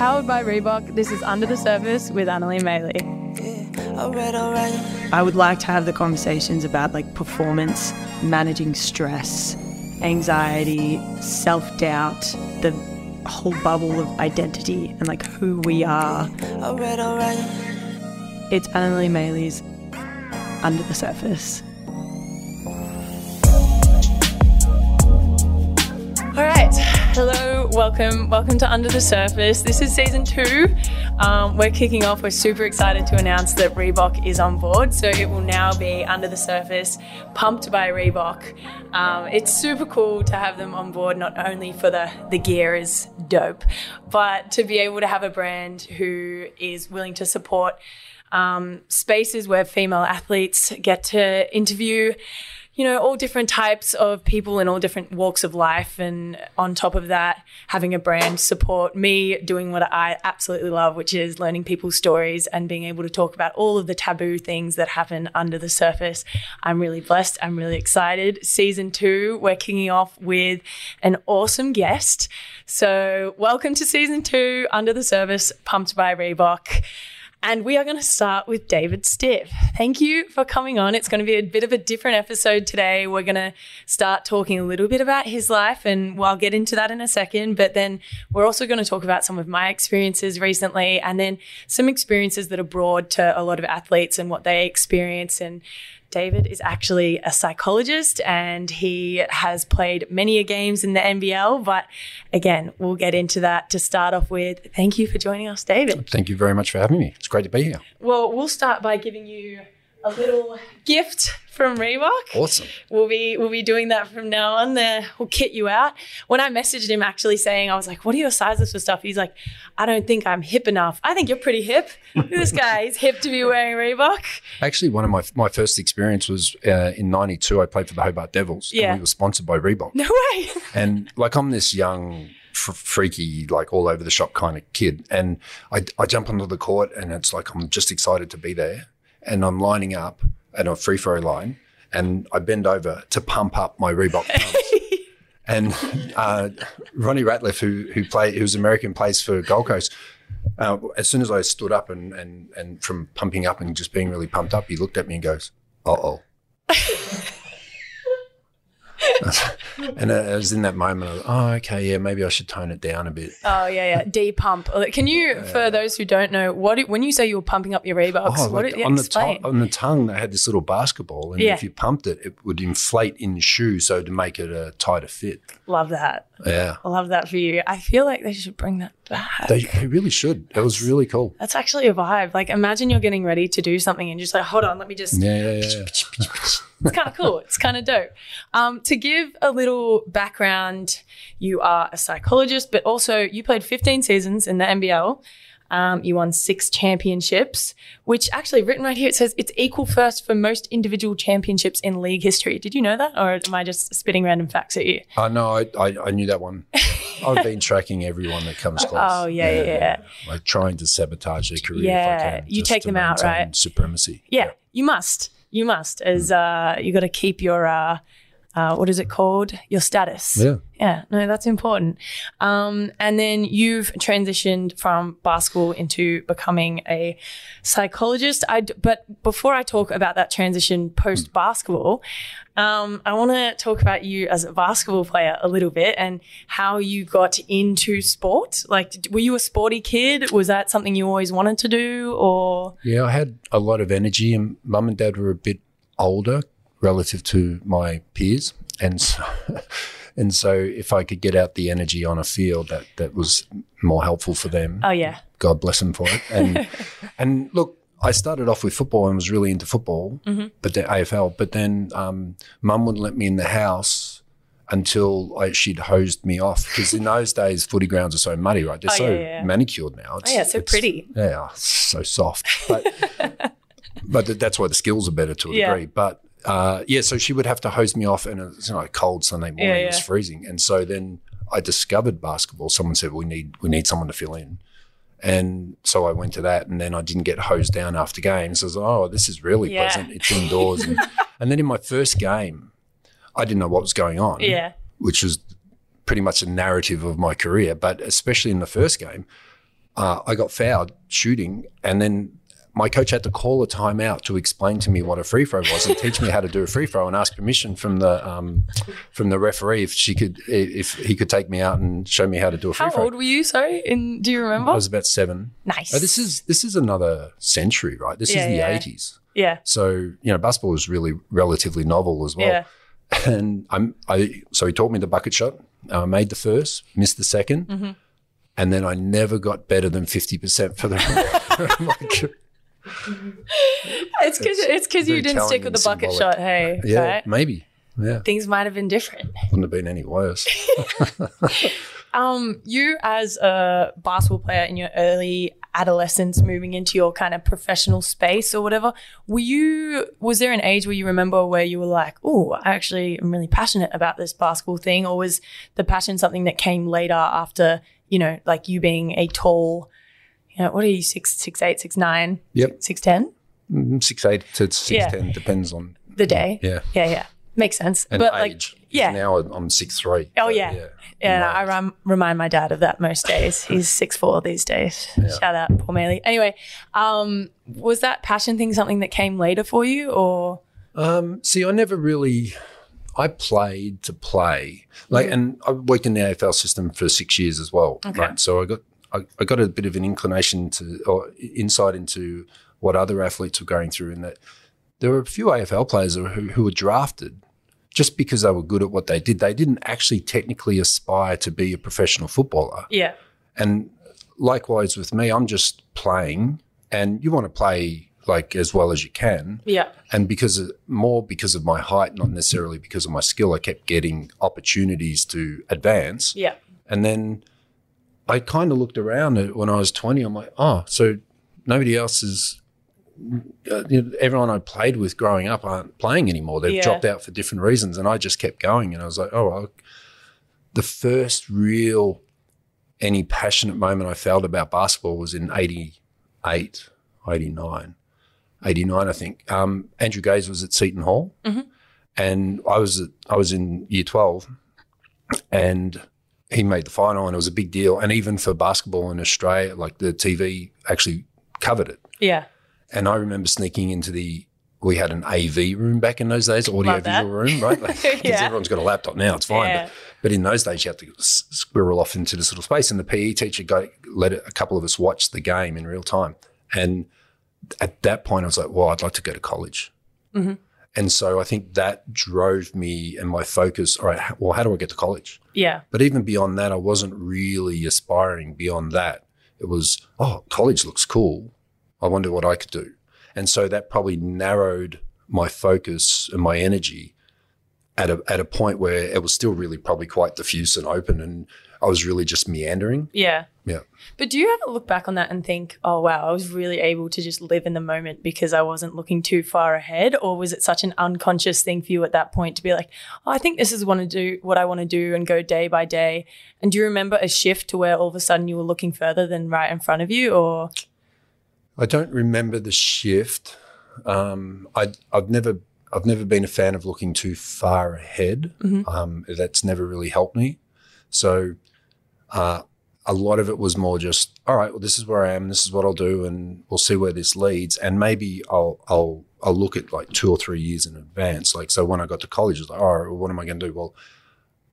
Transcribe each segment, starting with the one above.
Powered by Reebok, this is Under the Surface with Anneli Maley. Alright, alright. I would like to have the conversations about like performance, managing stress, anxiety, self doubt, the whole bubble of identity and like who we are. Alright, alright. It's Anneli Maley's Under the Surface. All right. Hello, welcome, welcome to Under the Surface. This is season two. Um, we're kicking off. We're super excited to announce that Reebok is on board. So it will now be Under the Surface, pumped by Reebok. Um, it's super cool to have them on board, not only for the the gear is dope, but to be able to have a brand who is willing to support um, spaces where female athletes get to interview you know, all different types of people in all different walks of life. And on top of that, having a brand support me doing what I absolutely love, which is learning people's stories and being able to talk about all of the taboo things that happen under the surface. I'm really blessed. I'm really excited. Season two, we're kicking off with an awesome guest. So, welcome to season two, Under the Surface, pumped by Reebok. And we are going to start with David Stiff. Thank you for coming on. It's going to be a bit of a different episode today. We're going to start talking a little bit about his life, and well, I'll get into that in a second. But then we're also going to talk about some of my experiences recently, and then some experiences that are broad to a lot of athletes and what they experience and David is actually a psychologist and he has played many games in the NBL. But again, we'll get into that to start off with. Thank you for joining us, David. Thank you very much for having me. It's great to be here. Well, we'll start by giving you a little gift from Reebok. Awesome. We'll be we'll be doing that from now on. There, we'll kit you out. When I messaged him, actually saying, I was like, "What are your sizes for stuff?" He's like, "I don't think I'm hip enough. I think you're pretty hip. this guy is hip to be wearing Reebok." Actually, one of my my first experience was uh, in '92. I played for the Hobart Devils. Yeah. And we were sponsored by Reebok. No way. And like I'm this young, freaky, like all over the shop kind of kid, and I I jump onto the court, and it's like I'm just excited to be there, and I'm lining up at a free throw line, and I bend over to pump up my Reebok pumps. And uh, Ronnie Ratliff, who who play, who's American, plays for Gold Coast. Uh, as soon as I stood up and, and and from pumping up and just being really pumped up, he looked at me and goes, "Uh oh." and uh, I was in that moment. Was, oh, okay, yeah, maybe I should tone it down a bit. Oh yeah, yeah. D pump. Uh, can you, for those who don't know, what it, when you say you were pumping up your Reeboks, Oh, what like it, yeah, on the tongue, on the tongue, they had this little basketball, and Yeah. if you pumped it, it would inflate in the shoe, so to make it a tighter fit. Love that. Yeah, love that for you. I feel like they should bring that back. they, they really should. That was really cool. That's actually a vibe. Like, imagine you're getting ready to do something and just like, hold on, let me just. Yeah, yeah, yeah. yeah. It's kind of cool. It's kind of dope. Um, to give a little background, you are a psychologist, but also you played 15 seasons in the NBL. Um, you won six championships, which actually written right here it says it's equal first for most individual championships in league history. Did you know that, or am I just spitting random facts at you? I know. I, I, I knew that one. I've been tracking everyone that comes close. Oh, yeah, yeah, yeah. Like trying to sabotage their career. Yeah, if I can, you take them out, right? Supremacy. Yeah, you must. You must, as uh, you got to keep your uh, uh, what is it called? Your status. Yeah. Yeah, no, that's important. Um, and then you've transitioned from basketball into becoming a psychologist. I, but before I talk about that transition post basketball, um, I want to talk about you as a basketball player a little bit and how you got into sport. Like, were you a sporty kid? Was that something you always wanted to do, or Yeah, I had a lot of energy, and mum and dad were a bit older relative to my peers, and so, and so if I could get out the energy on a field, that that was more helpful for them. oh yeah, God bless them for it. And and look, I started off with football and was really into football, but then AFL. But then um, mum wouldn't let me in the house until I, she'd hosed me off because in those days footy grounds are so muddy, right? They're Oh, so yeah, yeah. manicured now. It's, Oh, yeah, so pretty. Yeah, so soft. But but th- that's why the skills are better to a Yeah. degree. But uh, yeah, so she would have to hose me off, and it was you know, a cold Sunday morning. Yeah, It was freezing, and so then I discovered basketball. Someone said we need we need someone to fill in. And so I went to that, and then I didn't get hosed down after games. I was like, "Oh, this is really Yeah. pleasant. It's indoors." And, and then in my first game, I didn't know what was going on, yeah, which was pretty much a narrative of my career. But especially in the first game, uh, I got fouled shooting, and then my coach had to call a timeout to explain to me what a free throw was and teach me how to do a free throw and ask permission from the um, from the referee if she could if he could take me out and show me how to do a free How throw. How old were you? Sorry, in do you remember? I was about seven. nice. Oh, this is this is another century, right? This Yeah, is the eighties. yeah, So you know, basketball was really relatively novel as well. yeah. And I'm I so he taught me the bucket shot. I made the first, missed the 2nd Mm-hmm. and then I never got better than fifty percent for the. It's because it's because you didn't stick with the bucket shot. Hey, yeah, right? maybe. Yeah, Things might have been different. wouldn't have been any worse. Um, you as a basketball player in your early adolescence, moving into your kind of professional space or whatever, were you? Was there an age where you remember where you were like, "Oh, I actually am really passionate about this basketball thing," or was the passion something that came later after you know, like you being a tall, you know, what are you six six eight six nine Yep. six ten Mm, Six eight to six Yeah. ten depends on the day? yeah yeah, yeah. Makes sense. and but age. like, yeah, Now I'm six three. Oh, yeah. Yeah, I ram- remind my dad of that most days. He's six four these days. Shout out, Paul Maley. Anyway, um, was that passion thing something that came later for you, or Um, see, I never really. I played to play, like, and I worked in the AFL system for six years as well, Okay. right? So I got I, I got a bit of an inclination to or insight into what other athletes were going through, in that there were a few AFL players who, who were drafted just because they were good at what they did. They didn't actually technically aspire to be a professional footballer. yeah, And likewise with me, I'm just playing, and you want to play like as well as you can yeah, and because of, more because of my height, not necessarily because of my skill, I kept getting opportunities to advance. yeah, And then I kind of looked around at when I was twenty. I'm like, oh, so nobody else is. Uh, you know, everyone I played with growing up aren't playing anymore. They've Yeah. dropped out for different reasons, and I just kept going. And I was like, oh, well, the first real any passionate moment I felt about basketball was in 88, 89, 89, I think. Um, Andrew Gaze was at Seton Hall, and I was at, I was in year 12, and he made the final, and it was a big deal. And even for basketball in Australia, like the TV actually covered it. yeah, And I remember sneaking into the we had an AV room back in those days, audio visual room, right? Like, Yeah. everyone's got a laptop now, it's fine. Yeah. But, but in those days, you had to squirrel off into this little space, and the PE teacher got, let a couple of us watch the game in real time. And at that point, I was like, well, I'd like to go to college. Mm-hmm. And so I think that drove me and my focus. All right, well, how do I get to college? Yeah, But even beyond that, I wasn't really aspiring beyond that. It was, oh, college looks cool. I wonder what I could do. And so that probably narrowed my focus and my energy at a, at a point where it was still really probably quite diffuse and open. And I was really just meandering. yeah. Yeah. But do you ever look back on that and think, oh wow, I was really able to just live in the moment because I wasn't looking too far ahead, or was it such an unconscious thing for you at that point to be like, oh, I think this is want to do what I want to do and go day by day? And do you remember a shift to where all of a sudden you were looking further than right in front of you, or I don't remember the shift. Um, I, I've never, I've never been a fan of looking too far ahead. Um, that's never really helped me. So, uh, a lot of it was more just, all right, well, this is where I am. This is what I'll do, and we'll see where this leads. And maybe I'll, I'll, I'll look at like two or three years in advance. Like, so when I got to college, I was like, all right, well, what am I going to do? Well,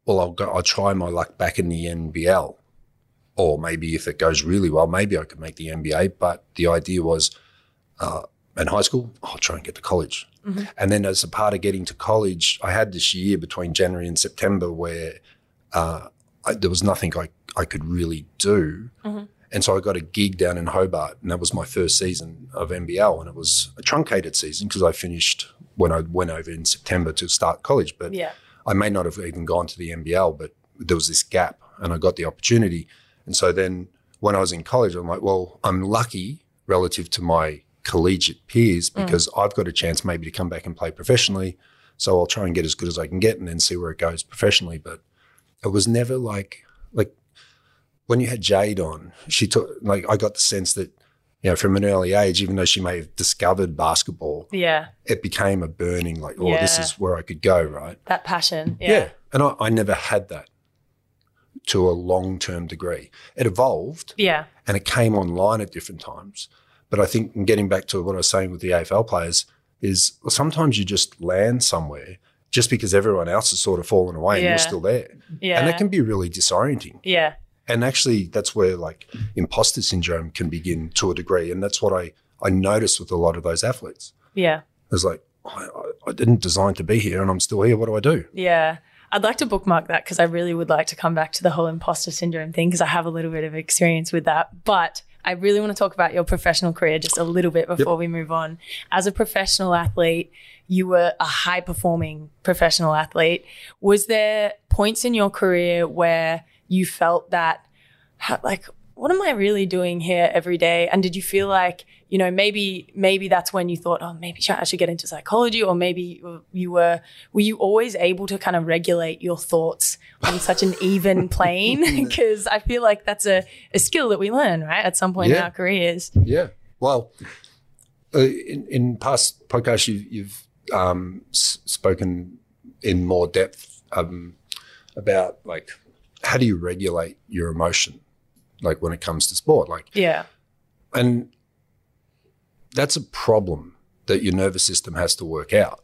well, I'll go, I'll try my luck back in the NBL or maybe if it goes really well, maybe I could make the NBA. But the idea was uh, in high school, I'll try and get to college. And then as a part of getting to college, I had this year between January and September where uh, I, there was nothing I, I could really do. Mm-hmm. And so I got a gig down in Hobart, and that was my first season of NBL. And it was a truncated season because I finished when I went over in September to start college. But yeah, I may not have even gone to the NBL, but there was this gap and I got the opportunity. And so then when I was in college, I'm like, well, I'm lucky relative to my collegiate peers mm. because I've got a chance maybe to come back and play professionally. So I'll try and get as good as I can get and then see where it goes professionally. But it was never like, like when you had Jade on, she took, like, I got the sense that, you know, from an early age, even though she may have discovered basketball, yeah, it became a burning, like, oh, this is where I could go, right? that passion, Yeah. yeah, And I, I never had that. to a long term degree. It evolved Yeah. and it came online at different times. But I think getting back to what I was saying with the AFL players is well, sometimes you just land somewhere just because everyone else has sort of fallen away and you're still there. Yeah. And that can be really disorienting. yeah. And actually, that's where like imposter syndrome can begin to a degree. And that's what I, I noticed with a lot of those athletes. Yeah. It's like, I, I- didn't design to be here and I'm still here. What do I do? Yeah. I'd like to bookmark that because I really would like to come back to the whole imposter syndrome thing because I have a little bit of experience with that. But I really want to talk about your professional career just a little bit before we move on. As a professional athlete, you were a high performing professional athlete. Was there points in your career where you felt that, like, what am I really doing here every day? And did you feel like, you know, maybe maybe that's when you thought, oh, maybe I should get into psychology, or maybe you were were you always able to kind of regulate your thoughts on such an even plane? Because I feel like that's a, a skill that we learn, right, at some point in our careers. Yeah. Well, uh, in, in past podcasts, you've, you've um, s- spoken in more depth um, about like how do you regulate your emotion, like when it comes to sport, like Yeah, and that's a problem that your nervous system has to work out.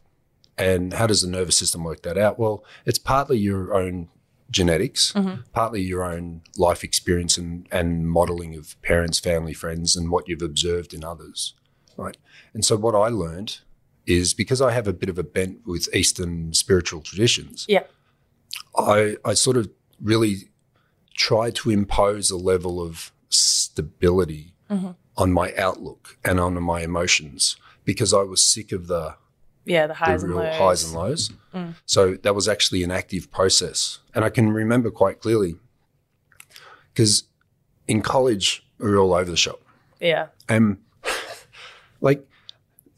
And how does the nervous system work that out? Well, it's partly your own genetics, mm-hmm. partly your own life experience and, and modeling of parents, family, friends, and what you've observed in others. Right. And so what I learned is because I have a bit of a bent with Eastern spiritual traditions, yeah, I, I sort of really tried to impose a level of stability mm-hmm. on my outlook and on my emotions because I was sick of the, yeah. The highs the and lows. highs and lows. Mm. So that was actually an active process. And I can remember quite clearly because in college, we were all over the shop. Yeah, And like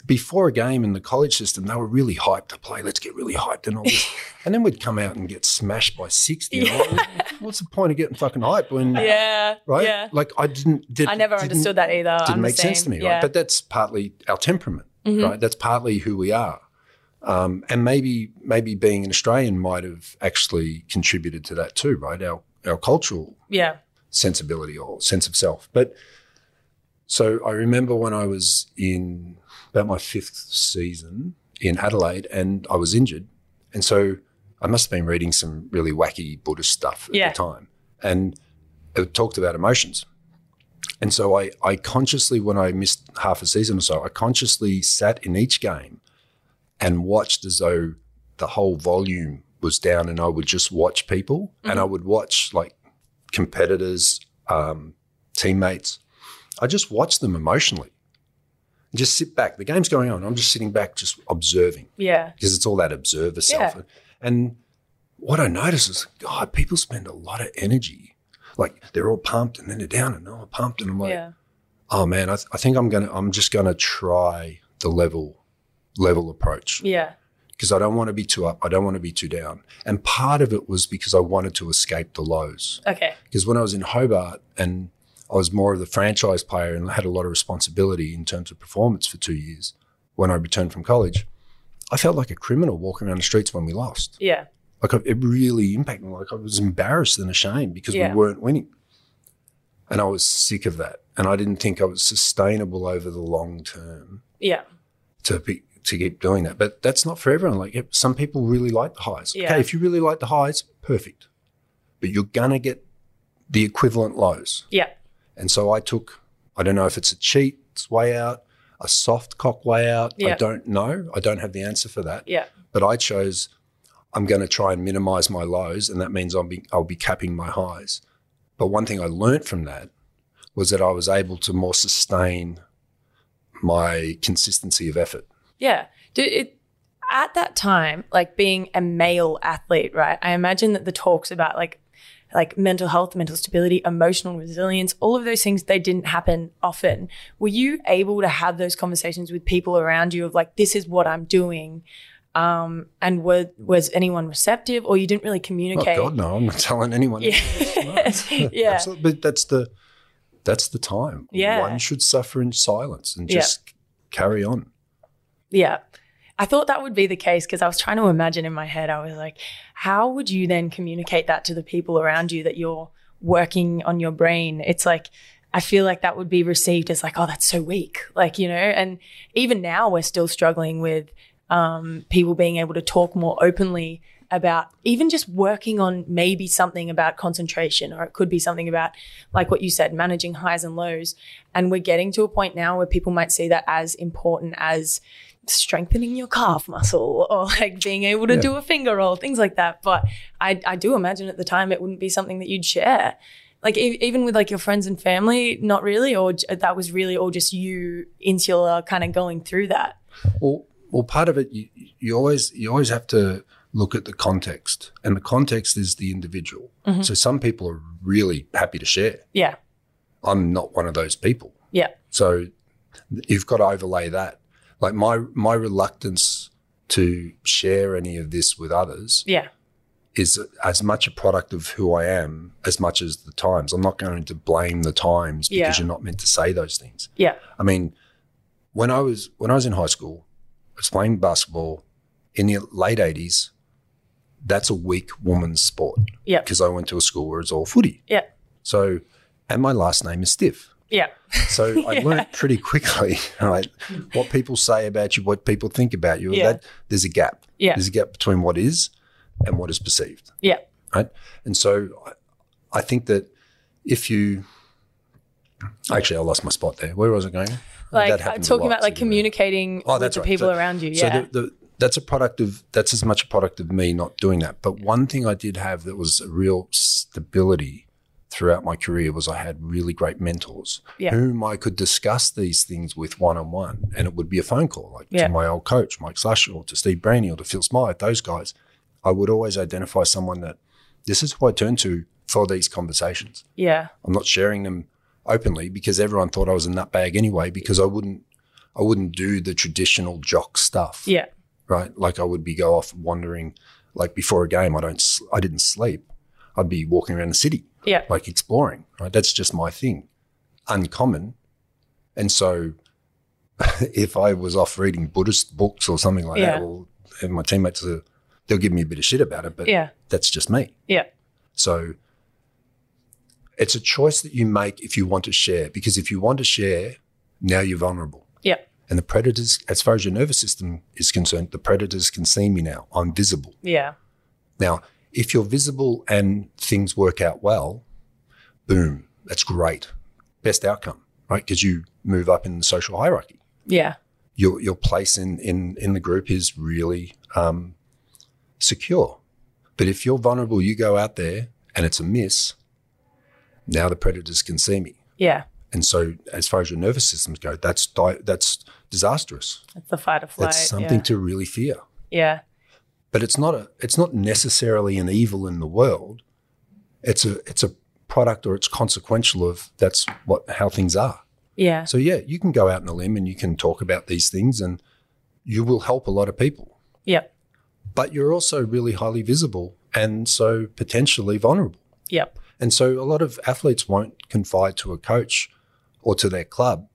before a game in the college system, they were really hyped to play. Let's get really hyped and all this. and then we'd come out and get smashed by 60. And I'm like, What's the point of getting fucking hyped when, yeah, right? Yeah. Like I didn't, did, I never understood that either. It didn't I'm make sense to me, yeah. Mm-hmm. right? But that's partly our temperament, right? That's partly who we are. Um, and maybe maybe being an Australian might have actually contributed to that too, right? Our our cultural yeah, sensibility or sense of self. But so I remember when I was in about my fifth season in Adelaide and I was injured. And so I must have been reading some really wacky Buddhist stuff at Yeah. the time. And it talked about emotions. And so I, I consciously, when I missed half a season or so, I consciously sat in each game and watched as though the whole volume was down and I would just watch people and I would watch like competitors, um, teammates. I just watched them emotionally. Just sit back. The game's going on. I'm just sitting back, just observing yeah, because it's all that observer self. Yeah. And what I notice is, God, people spend a lot of energy. Like they're all pumped and then they're down and all pumped. And I'm like, yeah, oh man, I, th- I think I'm gonna, I'm just gonna try the level, level approach yeah, because I don't want to be too up. I don't want to be too down. And part of it was because I wanted to escape the lows. okay, Because when I was in Hobart and I was more of the franchise player and had a lot of responsibility in terms of performance for two years, when I returned from college, I felt like a criminal walking around the streets when we lost. yeah, Like I- it really impacted me. Like I was embarrassed and ashamed because Yeah. we weren't winning. And I was sick of that. And I didn't think I was sustainable over the long term yeah, to be to keep doing that. But that's not for everyone. Like some people really like the highs. Yeah. Okay, if you really like the highs, perfect. But you're gonna get the equivalent lows. yeah, And so I took, I don't know if it's a cheat it's way out, a soft cock way out. I don't know. I don't have the answer for that. yeah, But I chose I'm going to try and minimize my lows, and that means I'll be I'll be capping my highs. But one thing I learnt from that was that I was able to more sustain my consistency of effort. yeah. Do it at that time, like being a male athlete, right? I imagine that the talks about like like mental health, mental stability, emotional resilience, all of those things they didn't happen often. Were you able to have those conversations with people around you of like, this is what I'm doing? Um, and were, was anyone receptive or you didn't really Oh communicate? God, no! I'm not telling anyone. Yeah. yeah. Absolutely. But that's the that's the time. Yeah. One should suffer in silence and Yeah. just carry on. Yeah. I thought that would be the case because I was trying to imagine in my head, I was like, how would you then communicate that to the people around you that you're working on your brain? It's like, I feel like that would be received as like, oh, that's so weak. Like, you know, and even now we're still struggling with um, people being able to talk more openly about even just working on maybe something about concentration, or it could be something about, like what you said, managing highs and lows. And we're getting to a point now where people might see that as important as strengthening your calf muscle or like being able to Yeah. do a finger roll, things like that. But I, I do imagine at the time it wouldn't be something that you'd share. Like e- even with like your friends and family, not really, or j- that was really all just you insular kind of going through that. Well, well, part of it, you, you always you always have to look at the context, and the context is the individual. Mm-hmm. So some people are really happy to share. Yeah, I'm not one of those people. yeah, So you've got to overlay that. Like my my reluctance to share any of this with others yeah, is as much a product of who I am as much as the times. I'm not going to blame the times because Yeah. you're not meant to say those things. yeah, I mean, when I was when I was in high school, I was playing basketball in the late '80s. That's a weak woman's sport yeah, because I went to a school where it's all footy. yeah, So, and my last name is Stiff. Yeah, So I learned pretty quickly, right, what people say about you, what people think about you. Yeah. That there's a gap. Yeah. There's a gap between what is and what is perceived, yeah, right? And so I, I think that if you actually, I lost my spot there. Where was I going? like That happens a talking about like so- communicating Oh, with the right. people So- around you. So Yeah, the, the, that's a product of that's as much a product of me not doing that. But one thing I did have that was a real stability throughout my career was I had really great mentors Yeah. whom I could discuss these things with one on one, and it would be a phone call like Yeah. to my old coach Mike Slusher or to Steve Braney or to Phil Smyth. Those guys, I would always identify someone that this is who I turn to for these conversations. yeah, I'm not sharing them openly because everyone thought I was a nutbag anyway because I wouldn't I wouldn't do the traditional jock stuff. yeah, Right? Like I would be go off wandering like before a game I don't I didn't sleep. I'd be walking around the city yeah, like exploring, right? That's just my thing. Uncommon. And so if I was off reading Buddhist books or something like Yeah. that, well, and my teammates are, they'll give me a bit of shit about it, but yeah, that's just me. yeah, So it's a choice that you make if you want to share, because if you want to share, now you're vulnerable. yeah, And the predators, as far as your nervous system is concerned, the predators can see me now. I'm visible. yeah, Now, if you're visible and things work out well, boom, that's great. Best outcome, right? Because you move up in the social hierarchy. yeah, Your, your place in, in, in the group is really um, secure. But if you're vulnerable, you go out there and it's a miss, now the predators can see me. yeah. And so, as far as your nervous systems go, that's di- that's disastrous. That's the fight or flight. That's something yeah. to really fear. yeah, But it's not a it's not necessarily an evil in the world. It's a it's a product or it's consequential of that's what how things are. yeah, So yeah, you can go out on a limb and you can talk about these things and you will help a lot of people. yeah, But you're also really highly visible and so potentially vulnerable. yeah, And so a lot of athletes won't confide to a coach or to their club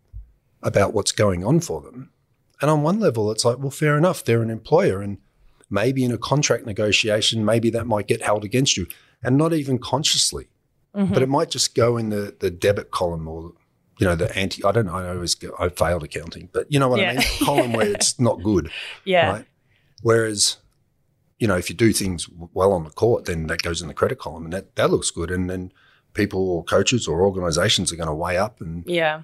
about what's going on for them. And on one level, it's like, well, fair enough. They're an employer. And maybe in a contract negotiation, maybe that might get held against you and not even consciously, mm-hmm. but it might just go in the, the debit column or, you know, the anti, I don't know. I always I failed accounting, but you know what Yeah. I mean? column where it's not good. yeah, Right. Whereas, you know, if you do things well on the court, then that goes in the credit column and that, that looks good. And then people or coaches or organizations are going to weigh up and Yeah.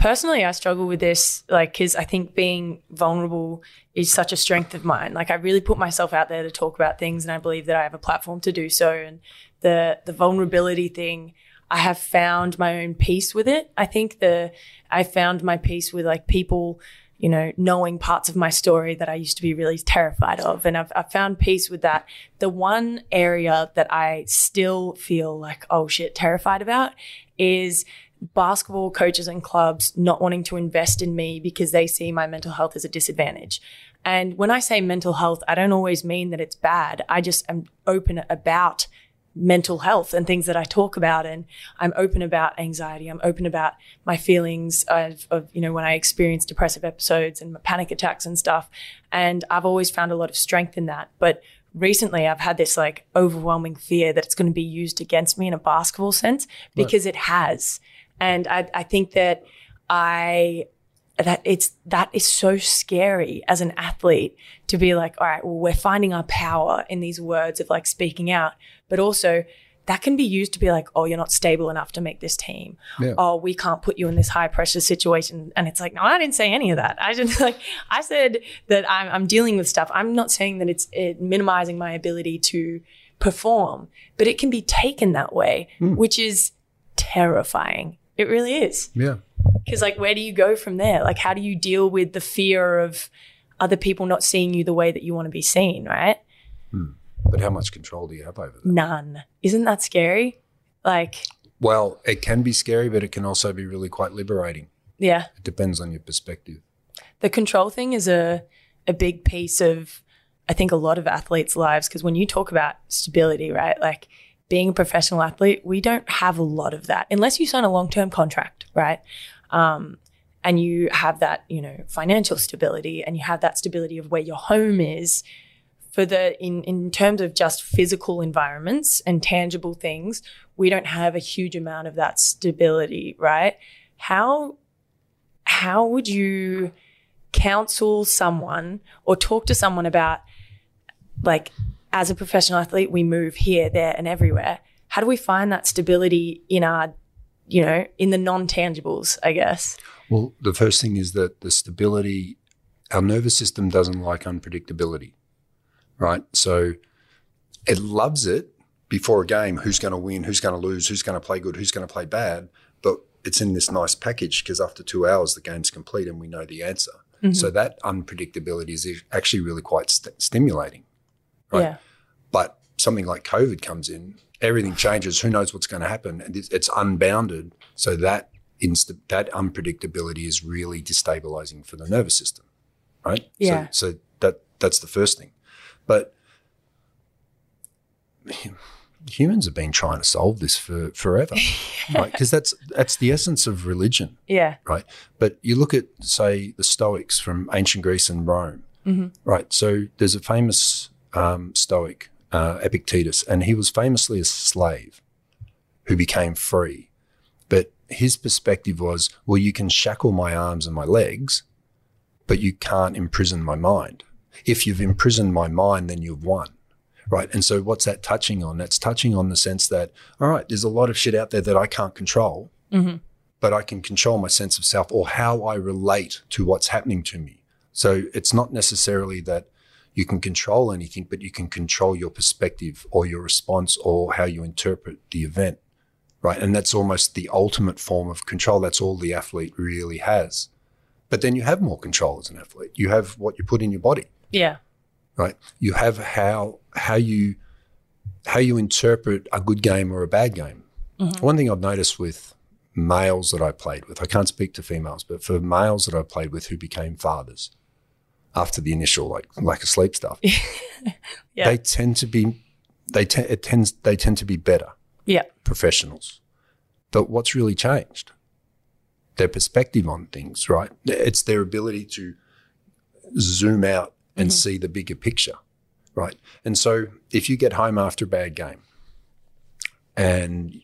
Personally, I struggle with this, like, because I think being vulnerable is such a strength of mine. Like, I really put myself out there to talk about things, and I believe that I have a platform to do so. And the the vulnerability thing, I have found my own peace with it. I think the I found my peace with like people, you know, knowing parts of my story that I used to be really terrified of, and I've, I've found peace with that. The one area that I still feel like, oh shit, terrified about is basketball coaches and clubs not wanting to invest in me because they see my mental health as a disadvantage. And when I say mental health, I don't always mean that it's bad. I just am open about mental health and things that I talk about. And I'm open about anxiety. I'm open about my feelings of, of, you know, when I experience depressive episodes and panic attacks and stuff. And I've always found a lot of strength in that. But recently I've had this like overwhelming fear that it's going to be used against me in a basketball sense because it has. And I, I think that I that it's that is so scary as an athlete to be like, all right, well, we're finding our power in these words of like speaking out, but also that can be used to be like, oh, you're not stable enough to make this team. Yeah. Oh, we can't put you in this high pressure situation. And it's like, no, I didn't say any of that. I just like, I said that I'm, I'm dealing with stuff. I'm not saying that it's it, minimizing my ability to perform, but it can be taken that way, hmm. which is terrifying. It really is. Yeah. Because, like, where do you go from there? Like, how do you deal with the fear of other people not seeing you the way that you want to be seen, right? Hmm. But how much control do you have over that? None. Isn't that scary? Like, Well, it can be scary, but it can also be really quite liberating. yeah, It depends on your perspective. the control thing is a a big piece of I think a lot of athletes' lives because when you talk about stability, right? Like being a professional athlete, we don't have a lot of that unless you sign a long term contract, right? Um, and you have that, you know, financial stability and you have that stability of where your home is. For the in in terms of just physical environments and tangible things, we don't have a huge amount of that stability, right? How how would you counsel someone or talk to someone about like as a professional athlete we move here there and everywhere how do we find that stability in our you know in the non-tangibles i guess Well, the first thing is that the stability, our nervous system doesn't like unpredictability, right? So it loves it before a game who's going to win, who's going to lose, who's going to play good, who's going to play bad. But it's in this nice package because after two hours, the game's complete and we know the answer. Mm-hmm. So that unpredictability is actually really quite st- stimulating. Right. yeah But something like COVID comes in, everything changes. Who knows what's going to happen? And it's, unbounded. So that insta- that unpredictability is really destabilizing for the nervous system, right? Yeah. So, so that that's the first thing. But humans have been trying to solve this for forever, right? Because that's that's the essence of religion yeah right? But you look at, say, the Stoics from ancient Greece and Rome, mm-hmm. right? So there's a famous um, Stoic, uh, Epictetus, and he was famously a slave who became free. But his perspective was, well, you can shackle my arms and my legs, but you can't imprison my mind. If you've imprisoned my mind, then you've won. Right. And so what's that touching on? That's touching on the sense that, all right, there's a lot of shit out there that I can't control but I can control my sense of self or how I relate to what's happening to me. So it's not necessarily that you can control anything, but you can control your perspective or your response or how you interpret the event. Right. And that's almost the ultimate form of control. That's all the athlete really has. But then you have more control as an athlete. You have what you put in your body yeah right? You have how how you how you interpret a good game or a bad game. Mm-hmm. One thing I've noticed with males that I played with, I can't speak to females, but for males that I played with who became fathers after the initial like lack of sleep stuff, Yeah. they tend to be they te- it tends they tend to be better yeah professionals. But what's really changed? Their perspective on things, right? It's their ability to zoom out and mm-hmm. see the bigger picture, right? And so if you get home after a bad game and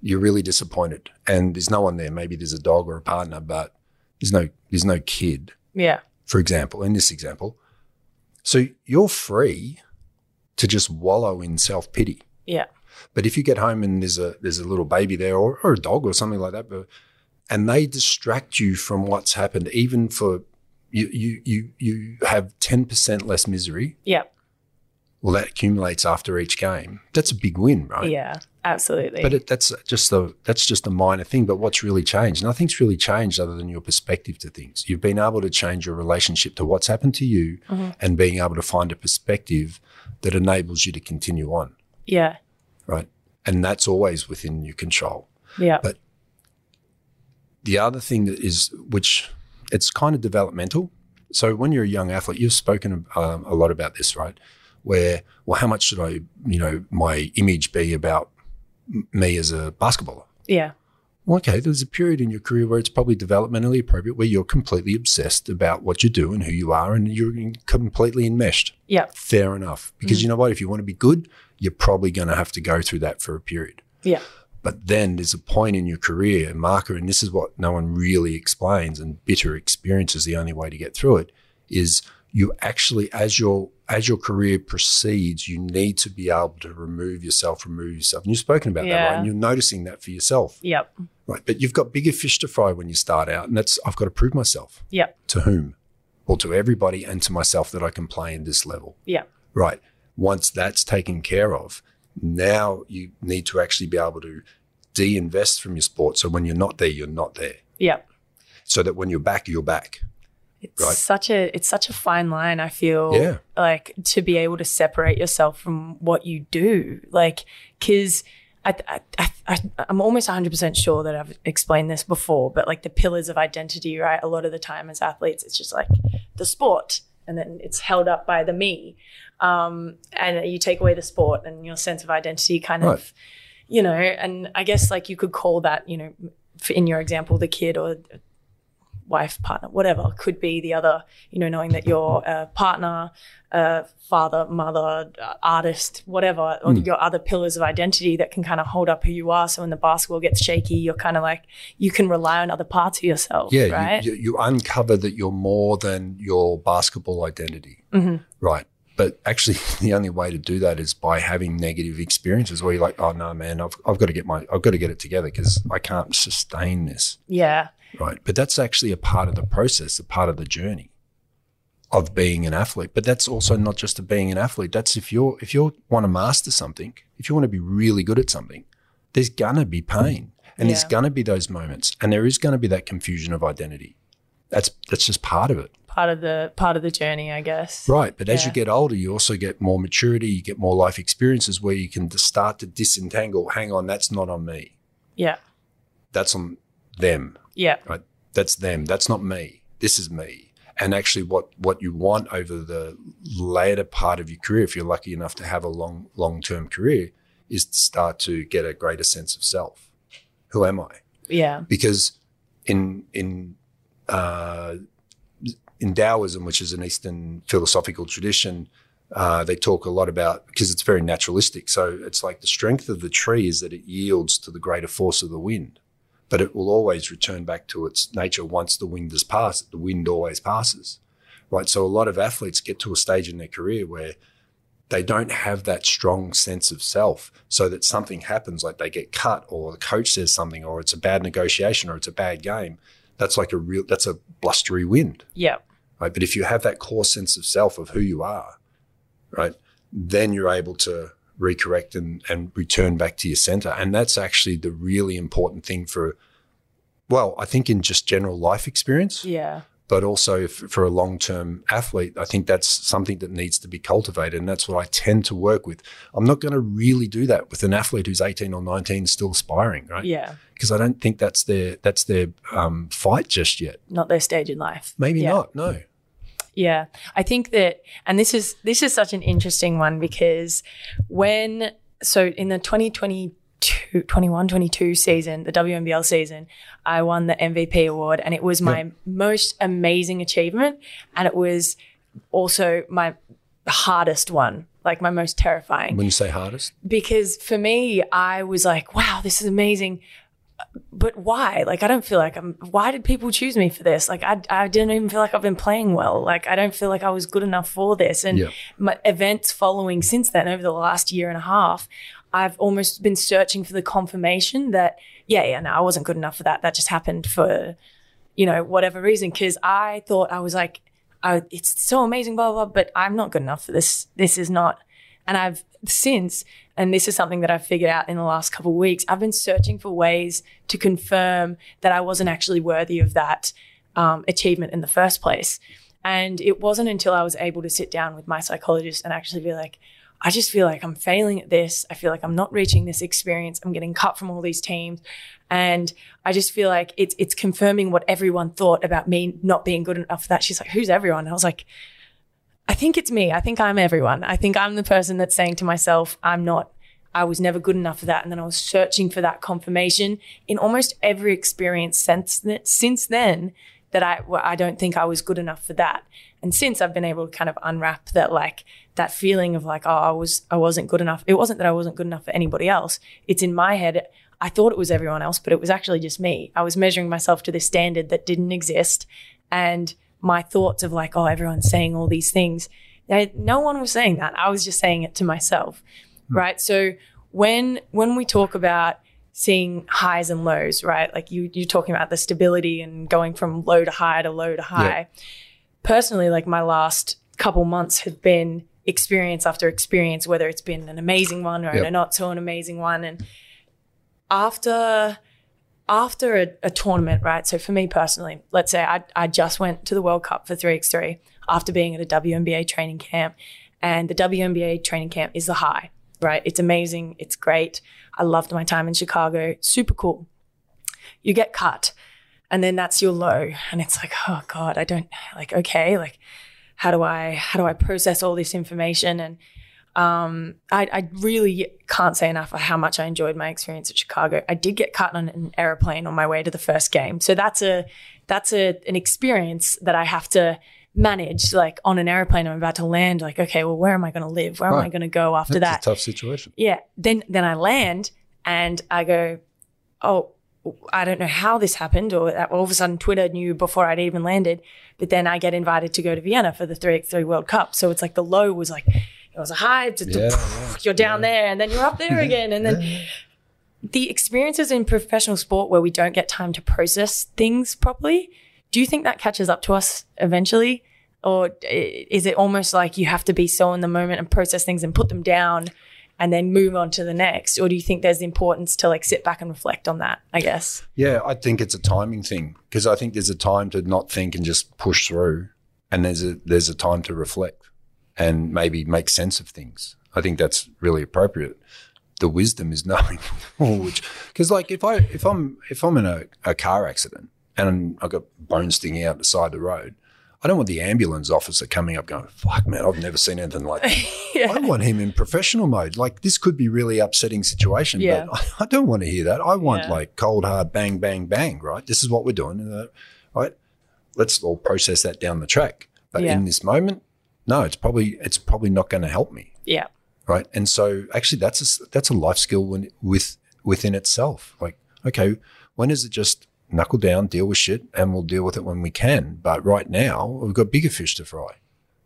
you're really disappointed and there's no one there, maybe there's a dog or a partner, but there's no there's no kid, yeah for example, in this example. So you're free to just wallow in self-pity. yeah But if you get home and there's a there's a little baby there or, or a dog or something like that, but and they distract you from what's happened, even for you you you you have ten percent less misery. yeah Well, that accumulates after each game. That's a big win, right? yeah absolutely But it, that's just the that's just a minor thing. But what's really changed? Nothing's really changed other than your perspective to things. You've been able to change your relationship to what's happened to you, and being able to find a perspective that enables you to continue on, yeah right? And that's always within your control. yeah But the other thing that is, which it's kind of developmental. So when you're a young athlete, you've spoken um, a lot about this, right? Where, well, how much should I, you know, my image be about me as a basketballer? Yeah. Well, okay, there's a period in your career where it's probably developmentally appropriate, where you're completely obsessed about what you do and who you are, and you're completely enmeshed. Yeah. Fair enough. Because mm. you know what? If you want to be good, you're probably going to have to go through that for a period. Yeah. But then there's a point in your career, a marker, and this is what no one really explains, and bitter experience is the only way to get through it, is you actually, as your as your career proceeds, you need to be able to remove yourself, remove yourself. And you've spoken about that, right? And you're noticing that for yourself. Yep. Right. But you've got bigger fish to fry when you start out, and that's I've got to prove myself. Yep. To whom? Well, to everybody and to myself that I can play in this level. Yep. Right. Once that's taken care of, now you need to actually be able to de-invest from your sport. So when you're not there, you're not there. Yep. So that when you're back, you're back. It's Right. such a it's such a fine line. I feel Yeah. like to be able to separate yourself from what you do, like because. I, I, I, I- I'm almost 100% sure that I've explained this before, but like the pillars of identity, right? A lot of the time as athletes, it's just like the sport and then it's held up by the me. Um, and you take away the sport and your sense of identity kind Right. of, you know, and I guess like you could call that, you know, in your example, the kid or wife, partner, whatever could be the other, you know, knowing that you're a partner, a father, mother, uh, artist, whatever, or your other pillars of identity that can kind of hold up who you are. So when the basketball gets shaky, you're kind of like, you can rely on other parts of yourself. Yeah. Right. You, you, you uncover that you're more than your basketball identity. Right. But actually, the only way to do that is by having negative experiences where you're like, oh no, man, I've, I've got to get my, I've got to get it together because I can't sustain this. yeah. Right? But that's actually a part of the process, a part of the journey of being an athlete. But that's also not just a being an athlete. That's if you're if you want to master something, if you want to be really good at something, there's gonna be pain, and there's gonna be those moments, and there is gonna be that confusion of identity. That's that's just part of it, Part of the part of the journey, I guess. right? But as you get older, you also get more maturity, you get more life experiences where you can start to disentangle. Hang on, that's not on me. Yeah. That's on them. Yeah. right? That's them. That's not me. This is me. And actually, what what you want over the later part of your career, if you're lucky enough to have a long long term career, is to start to get a greater sense of self. Who am I? Yeah. Because in in uh, in Taoism, which is an Eastern philosophical tradition, uh, they talk a lot about because it's very naturalistic. So it's like the strength of the tree is that it yields to the greater force of the wind, but it will always return back to its nature once the wind has passed. The wind always passes, right? So a lot of athletes get to a stage in their career where they don't have that strong sense of self so that something happens like they get cut or the coach says something or it's a bad negotiation or it's a bad game that's like a real that's a blustery wind Yeah. right but if you have that core sense of self of who you are right then you're able to recorrect and, and return back to your center and that's actually the really important thing for well i think in just general life experience Yeah. but also for a long term athlete, I think that's something that needs to be cultivated. And that's what I tend to work with. I'm not going to really do that with an athlete who's 18 or 19 still aspiring, right? Yeah. Because I don't think that's their that's their um, fight just yet. Not their stage in life. Maybe Yeah. not. No. Yeah. I think that and this is this is such an interesting one because when so in the 2022 21 22 season, the WNBL season, I won the MVP award and it was my most amazing achievement and it was also my hardest one, like my most terrifying When you say hardest, because for me, I was like, wow, this is amazing. But why? Like, I don't feel like I'm, why did people choose me for this? Like, I, I didn't even feel like I've been playing well. Like, I don't feel like I was good enough for this. And Yeah. my events following since then, over the last year and a half, I've almost been searching for the confirmation that, yeah, yeah, no, I wasn't good enough for that. That just happened for, you know, whatever reason. Cause I thought I was like, I, it's so amazing, blah, blah, blah, but I'm not good enough for this. This is not. And I've since, and this is something that I've figured out in the last couple of weeks, I've been searching for ways to confirm that I wasn't actually worthy of that um, achievement in the first place. And it wasn't until I was able to sit down with my psychologist and actually be like, I just feel like I'm failing at this. I feel like I'm not reaching this experience. I'm getting cut from all these teams. And I just feel like it's it's confirming what everyone thought about me not being good enough for that. She's like, who's everyone? And I was like, I think it's me. I think I'm everyone. I think I'm the person that's saying to myself, I'm not, I was never good enough for that. And then I was searching for that confirmation in almost every experience since, since then that I, well, I don't think I was good enough for that. And since I've been able to kind of unwrap that, like that feeling of like, oh, I was, I wasn't good enough. It wasn't that I wasn't good enough for anybody else. It's in my head. I thought it was everyone else, but it was actually just me. I was measuring myself to this standard that didn't exist. And my thoughts of like, oh, everyone's saying all these things. No one was saying that. I was just saying it to myself. Mm. Right. So when, when we talk about seeing highs and lows, right? Like you, you're talking about the stability and going from low to high to low to high. Yeah. Personally, like my last couple months have been experience after experience, whether it's been an amazing one or yep. a not so an amazing one. And after after a, a, tournament, right? So for me personally, let's say I, I just went to the World Cup for 3x3 after being at a WNBA training camp. And the WNBA training camp is the high, right? It's amazing. It's great. I loved my time in Chicago. Super cool. You get cut and then that's your low. And it's like, oh God, I don't like, okay, like how do I, how do I process all this information? And um, I, I, really can't say enough how much I enjoyed my experience at Chicago. I did get cut on an airplane on my way to the first game, so that's a that's a an experience that I have to manage. Like on an airplane, I'm about to land. Like, okay, well, where am I going to live? Where right. am I going to go after that's that? tough situation. Yeah. Then then I land and I go, oh, I don't know how this happened, or all of a sudden Twitter knew before I'd even landed. But then I get invited to go to Vienna for the 3x3 World Cup. So it's like the low was like it was a high to, yeah, yeah, you're down yeah. there and then you're up there again. And then the experiences in professional sport where we don't get time to process things properly do you think that catches up to us eventually? Or is it almost like you have to be so in the moment and process things and put them down and then move on to the next? Or do you think there's importance to like sit back and reflect on that i guess? Yeah i think it's a timing thing because i think there's a time to not think and just push through. And there's a there's a time to reflect and maybe make sense of things. I think that's really appropriate. The wisdom is knowing which, because like if I if I'm if I'm in a, a car accident and I've got bones sticking out the side of the road, I don't want the ambulance officer coming up going, "Fuck, man, I've never seen anything like that." yeah. I want him in professional mode. Like this could be really upsetting situation, yeah. but I, I, don't want to hear that. I want yeah. like cold hard bang bang bang. Right, this is what we're doing. Uh, right, let's all process that down the track. But in this moment, no, it's probably it's probably not going to help me. Yeah. Right. And so actually that's a, that's a life skill when, with within itself. Like, okay, when is it just knuckle down, deal with shit, and we'll deal with it when we can. But right now, we've got bigger fish to fry.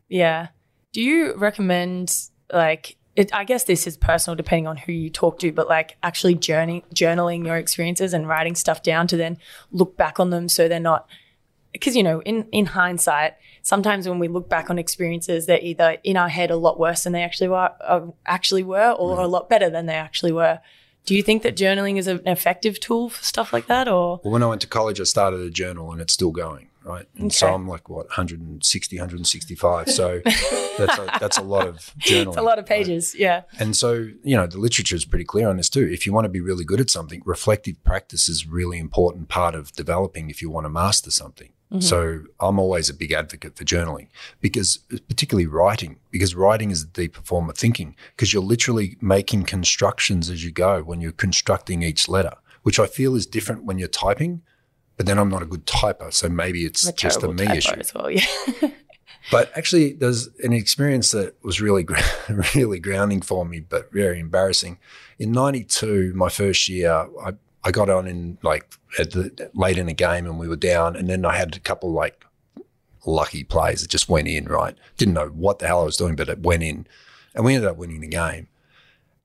Yeah. Do you recommend like it, I guess this is personal depending on who you talk to, but like actually journey, journaling your experiences and writing stuff down to then look back on them so they're not because you know in in hindsight sometimes when we look back on experiences, they're either in our head a lot worse than they actually were, uh, actually were, or a lot better than they actually were. Do you think that journaling is an effective tool for stuff like that, or? Well, when I went to college, I started a journal, and it's still going, right? And okay. so I'm like what 160, 165. So that's a, that's a lot of journaling. It's a lot of pages, right? yeah. And so you know the literature is pretty clear on this too. If you want to be really good at something, reflective practice is really important part of developing. If you want to master something. Mm-hmm. So I'm always a big advocate for journaling because particularly writing, because writing is a deeper form of thinking because you're literally making constructions as you go when you're constructing each letter, which I feel is different when you're typing. But then I'm not a good typer, so maybe it's a just a me issue as well. Yeah. but actually, there's an experience that was really, really grounding for me, but very embarrassing. In '92, my first year, I I got on in like at the, late in the game and we were down, and then I had a couple like lucky plays that just went in. Right, didn't know what the hell I was doing, but it went in, and we ended up winning the game.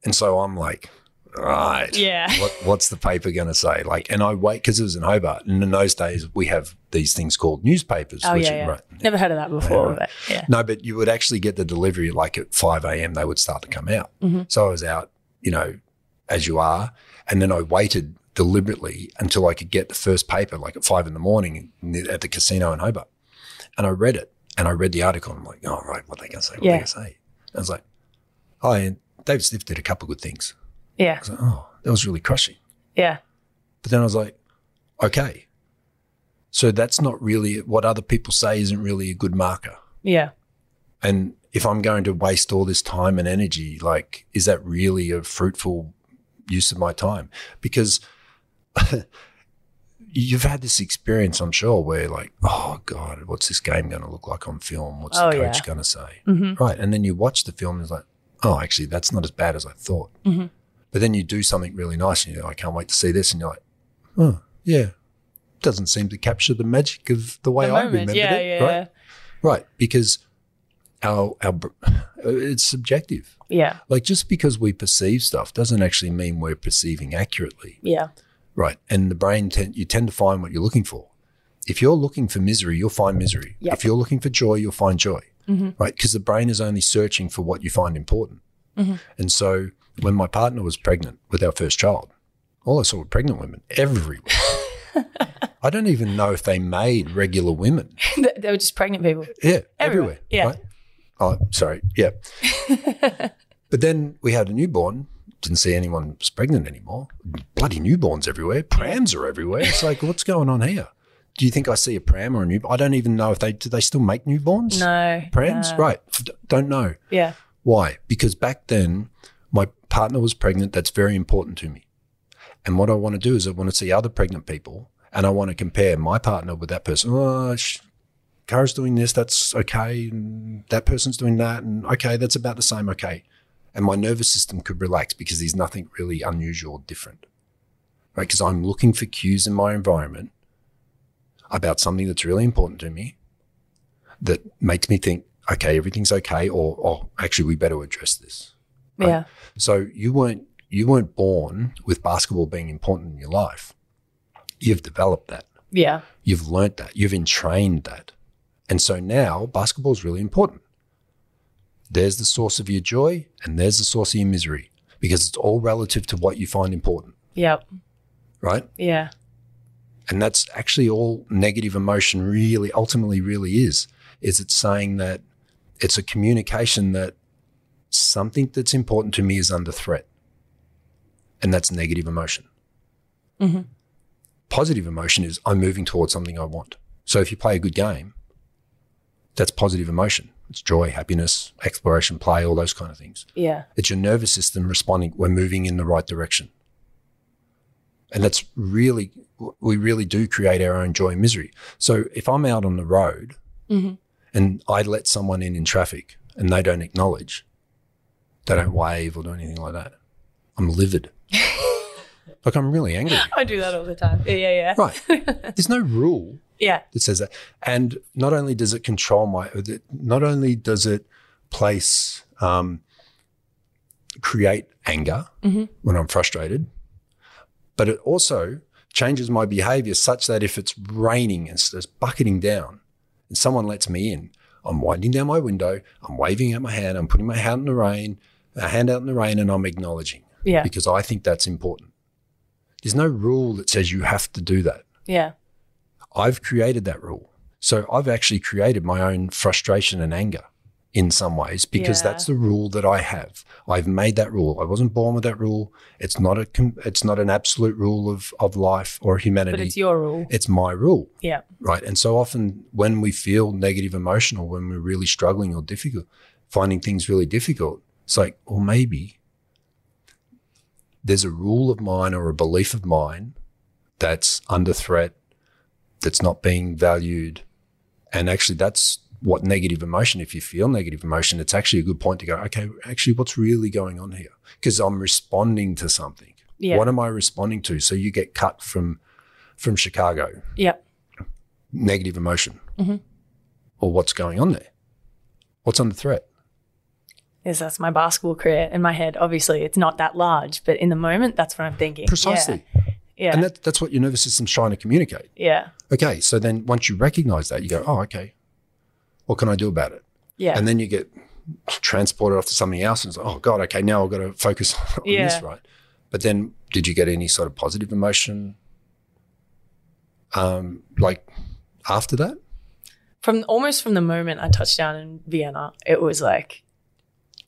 And so I'm like, right, yeah, what, what's the paper going to say? Like, and I wait because it was in Hobart, and in those days we have these things called newspapers. Oh which, yeah, yeah. Right, never heard of that before. Yeah, but yeah. No, but you would actually get the delivery like at five a.m. They would start to come out. Mm-hmm. So I was out, you know, as you are, and then I waited deliberately until I could get the first paper, like at five in the morning at the casino in Hobart. And I read it and I read the article. And I'm like, oh, right, what are they going to say? What yeah. are they going to say? And I was like, oh, and David Stiff did a couple of good things. Yeah. I was like, oh, that was really crushing. Yeah. But then I was like, okay. So that's not really what other people say isn't really a good marker. Yeah. And if I'm going to waste all this time and energy, like, is that really a fruitful use of my time? Because you've had this experience, I'm sure, where like, oh God, what's this game going to look like on film? What's Oh, the yeah. coach going to say? Mm-hmm. Right. And then you watch the film and it's like, oh, actually, that's not as bad as I thought. Mm-hmm. But then you do something really nice and you're like, I can't wait to see this. And you're like, oh, yeah. Doesn't seem to capture the magic of the way The I remembered Yeah, it. yeah. Right. Right. Because our, our, it's subjective. Yeah. Like just because we perceive stuff doesn't actually mean we're perceiving accurately. Yeah. Right. And the brain, ten- you tend to find what you're looking for. If you're looking for misery, you'll find misery. Yep. If you're looking for joy, you'll find joy. Mm-hmm. Right. Because the brain is only searching for what you find important. Mm-hmm. And so when my partner was pregnant with our first child, all I saw were pregnant women everywhere. I don't even know if they made regular women. They- they were just pregnant people. Yeah, Everywhere, everywhere. yeah. Right? Oh, sorry. Yeah. but then we had a newborn. Didn't see anyone was pregnant anymore. Bloody newborns everywhere. Prams are everywhere. It's like, what's going on here? Do you think I see a pram or a new? I don't even know if they do. They still make newborns? No. Prams, no. right? D- don't know Yeah. why. Because back then, my partner was pregnant. That's very important to me. And what I want to do is I want to see other pregnant people, and I want to compare my partner with that person. Oh, sh- Kara's doing this. That's okay. And that person's doing that. And okay, that's about the same. Okay. And my nervous system could relax because there's nothing really unusual or different. Right. Because I'm looking for cues in my environment about something that's really important to me that makes me think, okay, everything's okay. Or, oh, actually, we better address this. Right. Yeah. So you weren't you weren't born with basketball being important in your life. You've developed that. Yeah. You've learnt that. You've entrained that. And so now basketball is really important. There's the source of your joy and there's the source of your misery because it's all relative to what you find important, Yep. right? Yeah. And that's actually all negative emotion really ultimately really is. Is it's saying that it's a communication that something that's important to me is under threat. And that's negative emotion. Mm-hmm. Positive emotion is I'm moving towards something I want. So if you play a good game, that's positive emotion. It's joy, happiness, exploration, play, all those kind of things. Yeah. It's your nervous system responding, we're moving in the right direction. And that's really, we really do create our own joy and misery. So if I'm out on the road mm-hmm. and I let someone in in traffic and they don't acknowledge, they don't wave or do anything like that, I'm livid. like I'm really angry. I do that all the time. Yeah. Yeah. Yeah. Right. There's no rule Yeah. that says that. And not only does it control my, not only does it place, um, create anger when I'm frustrated, but it also changes my behavior such that if it's raining and it's bucketing down and someone lets me in, I'm winding down my window, I'm waving out my hand, I'm putting my hand in the rain, a hand out in the rain, and I'm acknowledging Yeah. because I think that's important. There's no rule that says you have to do that. Yeah. I've created that rule. So I've actually created my own frustration and anger in some ways because Yeah. that's the rule that I have. I've made that rule. I wasn't born with that rule. It's not a it's not an absolute rule of of life or humanity. But it's your rule. it's my rule, Yeah. right? And so often when we feel negative emotional when we're really struggling or difficult, finding things really difficult, it's like, well, maybe there's a rule of mine or a belief of mine that's under threat, that's not being valued. And actually, that's what negative emotion, if you feel negative emotion, it's actually a good point to go, okay, actually, what's really going on here? Because I'm responding to something. Yeah. What am I responding to? So you get cut from from Chicago, Yep. negative emotion. Mm-hmm. Or what's going on there? What's under threat? Yes, that's my basketball career in my head. Obviously, it's not that large, but in the moment, that's what I'm thinking. Precisely. Yeah. And that, that's what your nervous system's trying to communicate. yeah. Okay, so then once you recognize that, you go, oh, okay, what can I do about it? Yeah. And then you get transported off to something else and it's like, oh, God, okay, now I've got to focus on Yeah. this, right? But then did you get any sort of positive emotion um, like after that? from almost from the moment I touched down in Vienna, it was like,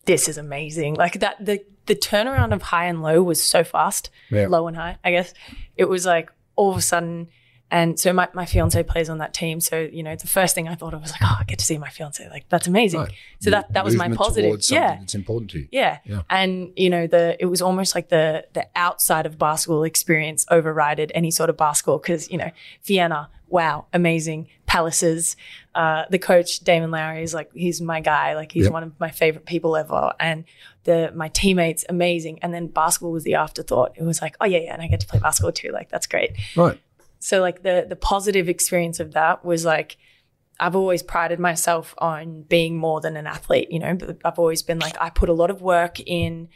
this is amazing. Like that, the the turnaround of high and low was so fast, Yeah. low and high. I guess it was like all of a sudden And so my, my fiance plays on that team. So, you know, the first thing I thought of was like, oh, I get to see my fiance. Like, that's amazing. Right. So that, that was my positive. Yeah. That's important to you. Yeah. Yeah. And you know, the it was almost like the the outside of basketball experience overrided any sort of basketball because, you know, Vienna, wow, amazing. Palaces. Uh, the coach, Damon Lowry, is like he's my guy. Like he's Yep. one of my favorite people ever. And the my teammates, amazing. And then basketball was the afterthought. It was like, oh yeah, yeah, and I get to play basketball too. Like that's great. Right. So like the the positive experience of that was like I've always prided myself on being more than an athlete, you know, but I've always been like I put a lot of work in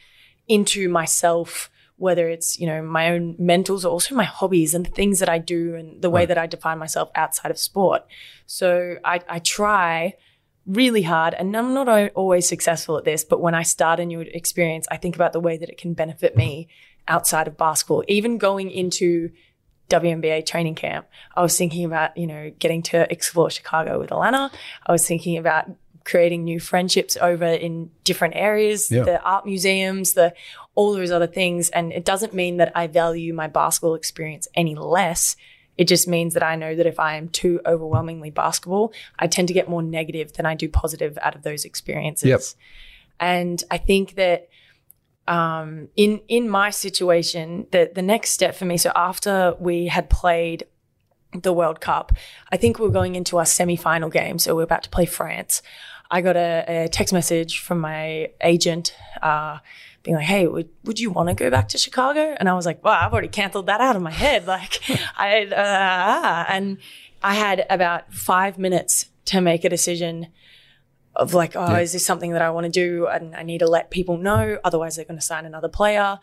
into myself whether it's, you know, my own mentals or also my hobbies and the things that I do and the way Right. that I define myself outside of sport. So I I try really hard and I'm not always successful at this, but when I start a new experience, I think about the way that it can benefit me outside of basketball, even going into WNBA training camp. I was thinking about, you know, getting to explore Chicago with Alanna. I was thinking about creating new friendships over in different areas, Yeah. the art museums, the all those other things. And it doesn't mean that I value my basketball experience any less. It just means that I know that if I am too overwhelmingly basketball, I tend to get more negative than I do positive out of those experiences. Yep. And I think that um, in in my situation, the the next step for me. So after we had played the World Cup, I think we were going into our semi final game. So we're about to play France. I got a, a text message from my agent. Uh, being like, hey, would, would you want to go back to Chicago? And I was like, well, I've already canceled that out of my head. Like, I, uh, and I had about five minutes to make a decision of like, oh, Yeah. is this something that I want to do? And I need to let people know. Otherwise, they're going to sign another player.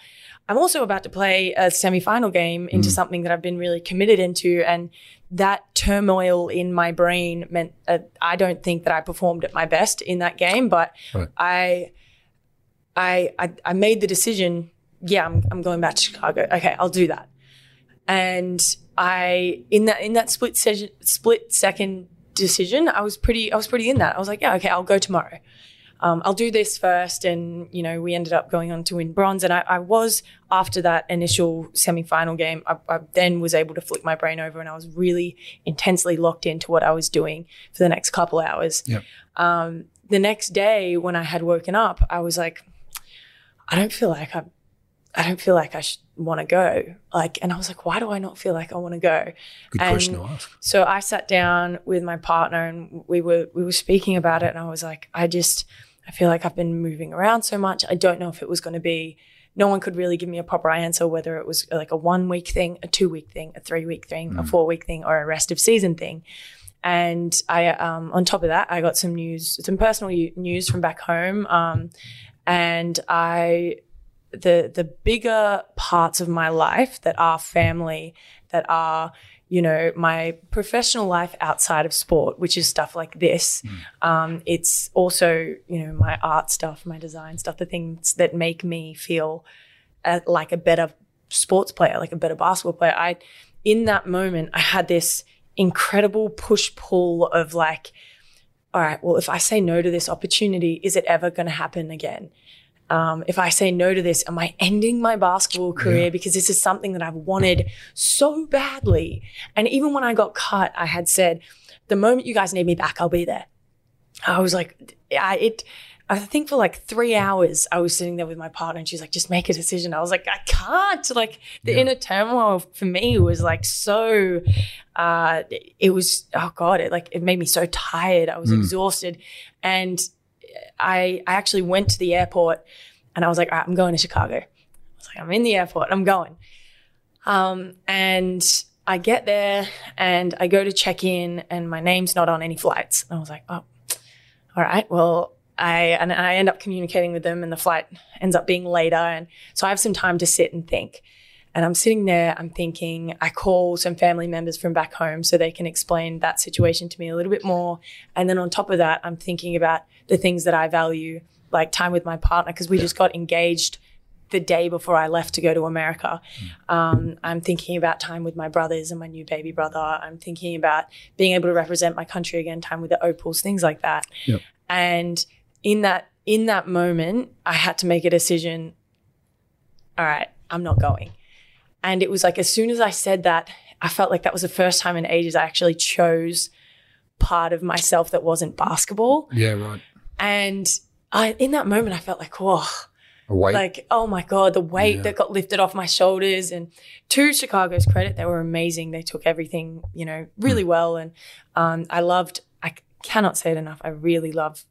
I'm also about to play a semi final game into something that I've been really committed into. And that turmoil in my brain meant that I don't think that I performed at my best in that game. But Right. I, I, I, I made the decision. Yeah, I'm, I'm going back to Chicago. Okay, I'll do that. And I, in that, in that split session, split second decision, I was pretty, I was pretty in that. I was like, yeah, okay, I'll go tomorrow. Um, I'll do this first. And, you know, we ended up going on to win bronze. And I, I was, after that initial semi final game, I, I then was able to flick my brain over and I was really intensely locked into what I was doing for the next couple hours. Yep. Um, the next day, when I had woken up, I was like, I don't feel like I, I don't feel like I should want to go. Like, and I was like, why do I not feel like I want to go? Good And- question to ask. So I sat down with my partner and we were we were speaking about it and I was like, I just I feel like I've been moving around so much. I don't know if it was going to be no one could really give me a proper answer whether it was like a one week thing, a two week thing, a three week thing, a four week thing, or a rest of season thing. And I, um, on top of that, I got some news, some personal news from back home. Um, and I, the the bigger parts of my life that are family, that are you know my professional life outside of sport, which is stuff like this. Um, it's also you know my art stuff, my design stuff, the things that make me feel uh, like a better sports player, like a better basketball player. I in that moment I had this incredible push pull of like, all right, well if I say no to this opportunity, is it ever going to happen again? Um, if I say no to this, am I ending my basketball career because this is something that I've wanted so badly? And even when I got cut, I had said, the moment you guys need me back, I'll be there. I was like, I, it, I think for like three hours, I was sitting there with my partner and she's like, just make a decision. I was like, I can't. Like the Yeah. inner turmoil for me was like so, uh, it was, oh God, it like, it made me so tired. I was exhausted. And I, I actually went to the airport and I was like, all right, I'm going to Chicago. I was like, I'm in the airport, I'm going. Um, and I get there and I go to check in and my name's not on any flights. And I was like, oh, all right, well, I, and I end up communicating with them and the flight ends up being later. And so I have some time to sit and think. And I'm sitting there, I'm thinking, I call some family members from back home so they can explain that situation to me a little bit more. And then on top of that, I'm thinking about the things that I value, like time with my partner, because we just got engaged the day before I left to go to America. Um, I'm thinking about time with my brothers and my new baby brother. I'm thinking about being able to represent my country again, time with the Opals, things like that. Yep. And in that in that moment, I had to make a decision. All right, I'm not going. And it was like as soon as I said that, I felt like that was the first time in ages I actually chose part of myself that wasn't basketball. Yeah, right. And I, in that moment, I felt like, whoa, like, oh my God, the weight Yeah. that got lifted off my shoulders. And to Chicago's credit, they were amazing. They took everything, you know, really Hmm. well. And um, I loved, I cannot say it enough, I really love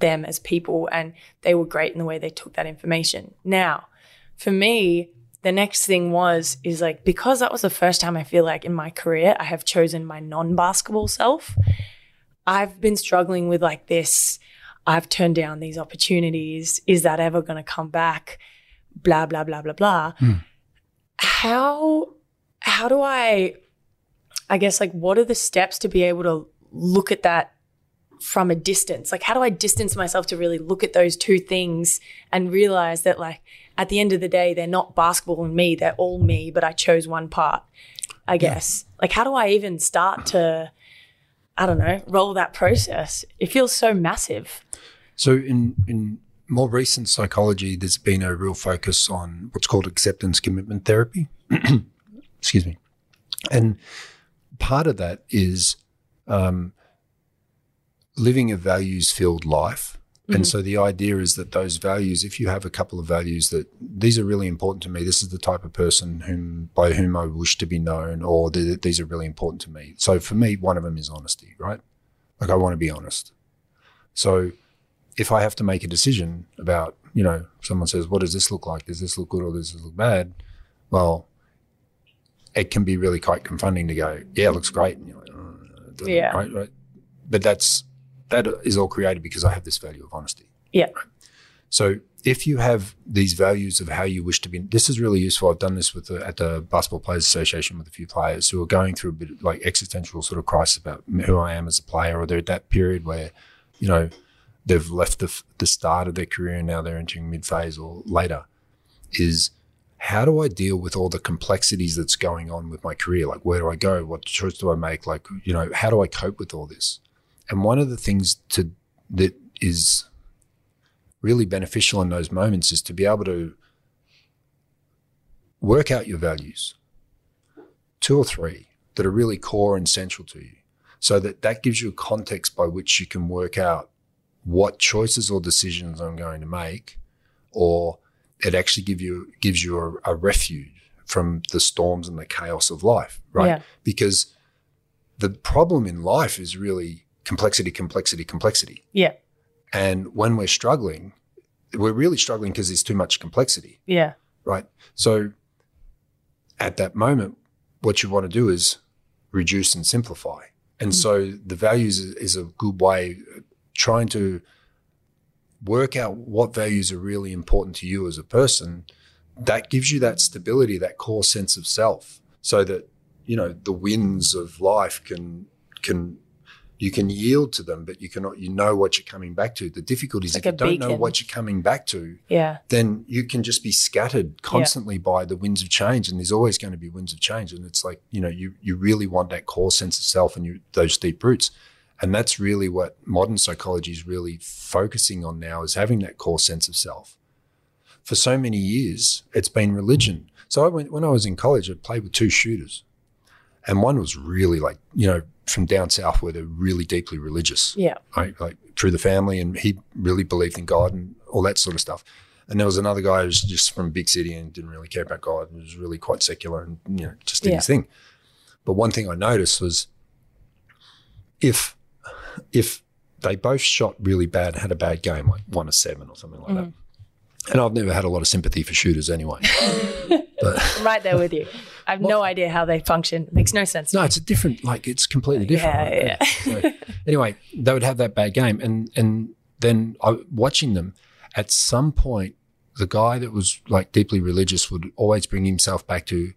them as people. And they were great in the way they took that information. Now, for me, the next thing was, is like, because that was the first time I feel like in my career, I have chosen my non basketball self. I've been struggling with like this. I've turned down these opportunities. Is that ever going to come back? Blah blah blah blah blah. Hmm. How how do I? I guess like what are the steps to be able to look at that from a distance? Like how do I distance myself to really look at those two things and realize that like at the end of the day they're not basketball and me. They're all me, but I chose one part. I guess. Like how do I even start to? I don't know, roll that process. It feels so massive. So in in more recent psychology, there's been a real focus on what's called acceptance commitment therapy. Excuse me, and part of that is um, living a values filled life. And mm-hmm. so the idea is that those values, if you have a couple of values that these are really important to me, this is the type of person whom by whom I wish to be known, or th- these are really important to me. So for me, one of them is honesty, right? Like I want to be honest. So if I have to make a decision about, you know, someone says, what does this look like? Does this look good or does this look bad? Well, it can be really quite confronting to go, yeah, it looks great. And you're like, "Oh, Yeah. Right, right. But that's, that is all created because I have this value of honesty. Yeah. So if you have these values of how you wish to be, this is really useful. I've done this with the, at the Basketball Players Association with a few players who are going through a bit of like existential sort of crisis about who I am as a player, or they're at that period where, you know, they've left the, the start of their career and now they're entering mid phase or later. Is how do I deal with all the complexities that's going on with my career? Like, where do I go? What choice do I make? Like, you know, how do I cope with all this? And one of the things to that is really beneficial in those moments is to be able to work out your values, two or three that are really core and central to you, so that that gives you a context by which you can work out what choices or decisions I'm going to make, or it actually give you gives you a, a refuge from the storms and the chaos of life, right? Yeah. Because the problem in life is really complexity, complexity, complexity. Yeah. And when we're struggling, we're really struggling because there's too much complexity, Yeah. right? So at that moment, what you want to do is reduce and simplify. And mm. so the values is, is a good way trying to work out what values are really important to you as a person. That gives you that stability, that core sense of self, so that you know the winds of life can can you can yield to them, but you cannot you know what you're coming back to. The difficulty is Like if you don't know what you're coming back to, Yeah. then you can just be scattered constantly by the winds of change and there's always going to be winds of change and it's like you know you you really want that core sense of self and you those deep roots. And that's really what modern psychology is really focusing on now is having that core sense of self. For so many years it's been religion. So I went, when i was in college i played with two shooters and one was really like you know from down south where they're really deeply religious Yeah. right? Like through the family, and he really believed in God and all that sort of stuff. And there was another guy who was just from a big city and didn't really care about God and was really quite secular and you know just did his Yeah. thing. But one thing I noticed was if if they both shot really bad, had a bad game, like one to seven or something like that. Mm-hmm. And I've never had a lot of sympathy for shooters anyway. but right there with you. I have no idea how they function. It Makes no sense. No, it's a different, like it's completely different. Yeah, right? So, anyway, they would have that bad game, and and then I, watching them, at some point, the guy that was like deeply religious would always bring himself back to,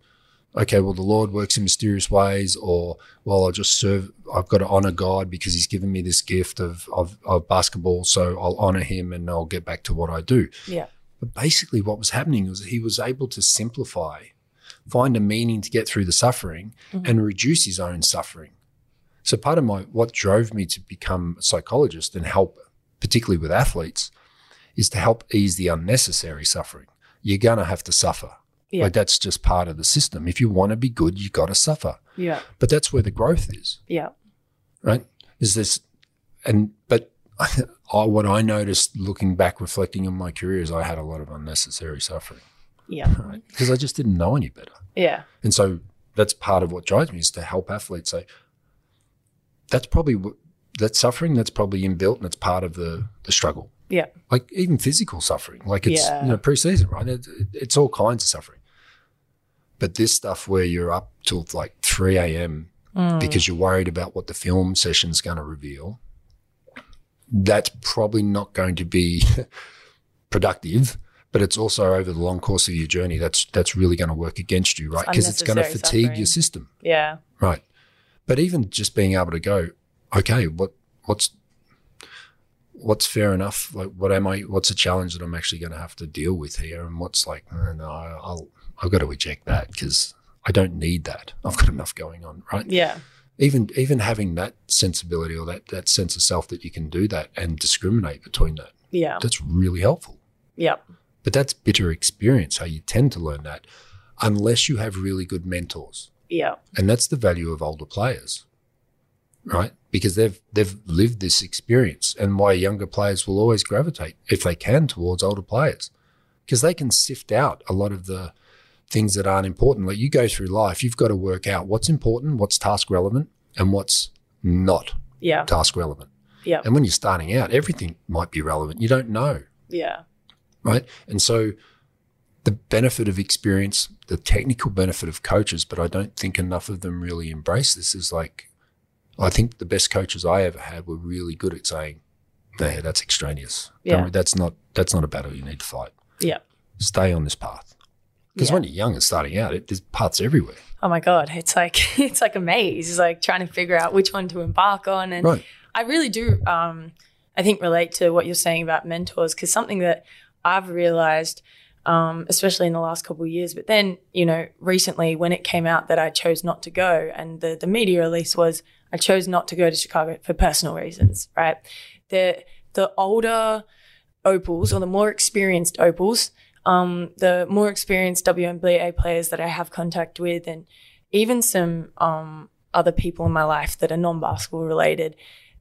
okay, well, the Lord works in mysterious ways, or well, I'll just serve. I've got to honor God because He's given me this gift of of, of basketball, so I'll honor Him and I'll get back to what I do. Yeah. But basically, what was happening was he was able to simplify, find a meaning to get through the suffering, mm-hmm. and reduce his own suffering. So part of my what drove me to become a psychologist and help, particularly with athletes, is to help ease the unnecessary suffering. You're gonna have to suffer. Yeah. Like that's just part of the system. If you want to be good, you've got to suffer. Yeah. But that's where the growth is, Yeah. right? Is this, and but I, what I noticed looking back, reflecting on my career, is I had a lot of unnecessary suffering, Yeah. right? Because I just didn't know any better. Yeah. And so that's part of what drives me is to help athletes say, that's probably what, that suffering that's probably inbuilt and it's part of the the struggle. Yeah. Like even physical suffering, like it's Yeah. you know pre-season, right? It, it- it's all kinds of suffering. But this stuff where you're up till like three a.m. Mm. because you're worried about what the film session's going to reveal, that's probably not going to be productive. But it's also over the long course of your journey. That's that's really going to work against you, right? Because it's going to fatigue suffering. your system. Yeah. Right. But even just being able to go, okay, what what's what's fair enough? Like, what am I? What's a challenge that I'm actually going to have to deal with here? And what's like, no, no I'll I've got to eject that because I don't need that. I've got enough going on, right? Yeah. Even even having that sensibility or that that sense of self that you can do that and discriminate between that, Yeah. that's really helpful. Yeah. But that's bitter experience. How you tend to learn that, unless you have really good mentors. Yeah. And that's the value of older players, right? Because they've they've lived this experience, and why younger players will always gravitate, if they can, towards older players, because they can sift out a lot of the things that aren't important. Like you go through life, you've got to work out what's important, what's task relevant, and what's not Yeah. task relevant. Yeah. And when you're starting out, everything might be relevant. You don't know Yeah. Right? And so the benefit of experience, the technical benefit of coaches, but I don't think enough of them really embrace this is like, I think the best coaches I ever had were really good at saying, "No, that's extraneous. Yeah. that's not that's not a battle you need to fight. Yeah. Stay on this path." Because Yeah. when you're young and starting out, it, there's paths everywhere. Oh my god, it's like it's like a maze. It's like trying to figure out which one to embark on, and Right. I really do. Um, I think relate to what you're saying about mentors because something that I've realized, um, especially in the last couple of years, but then you know recently when it came out that I chose not to go, and the the media release was I chose not to go to Chicago for personal reasons. Right, the the older opals or the more experienced opals, um, the more experienced WNBA players that I have contact with, and even some um, other people in my life that are non-basketball related,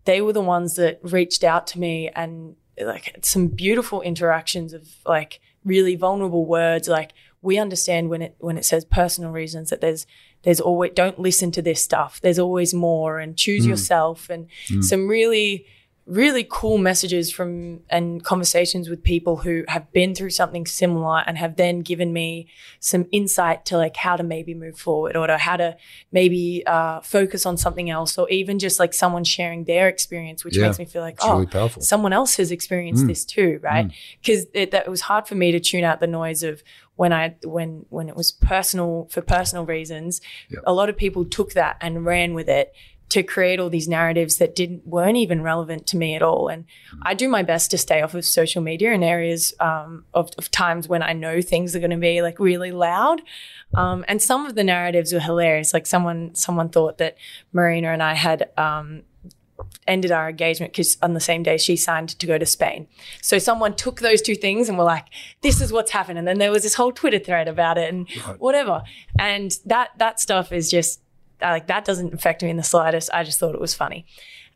they were the ones that reached out to me and like had some beautiful interactions of like really vulnerable words. Like we understand when it when it says personal reasons that there's there's always don't listen to this stuff. There's always more and choose mm. yourself. And mm. some really really cool messages from and conversations with people who have been through something similar and have then given me some insight to like how to maybe move forward or to how to maybe uh, focus on something else or even just like someone sharing their experience which Yeah. makes me feel like oh really someone else has experienced Mm. this too right? Because it, that it was hard for me to tune out the noise of when i when when it was personal for personal reasons. A lot of people took that and ran with it to create all these narratives that didn't weren't even relevant to me at all. And i do my best to stay off of social media in areas um, of, of times when i know things are going to be like really loud. Um, and some of the narratives were hilarious. Like someone someone thought that Marena and i had um, ended our engagement because on the same day she signed to go to Spain. So someone took those two things and were like, "This is what's happened," and then there was this whole Twitter thread about it and whatever. And that that stuff is just like that doesn't affect me in the slightest. I just thought it was funny.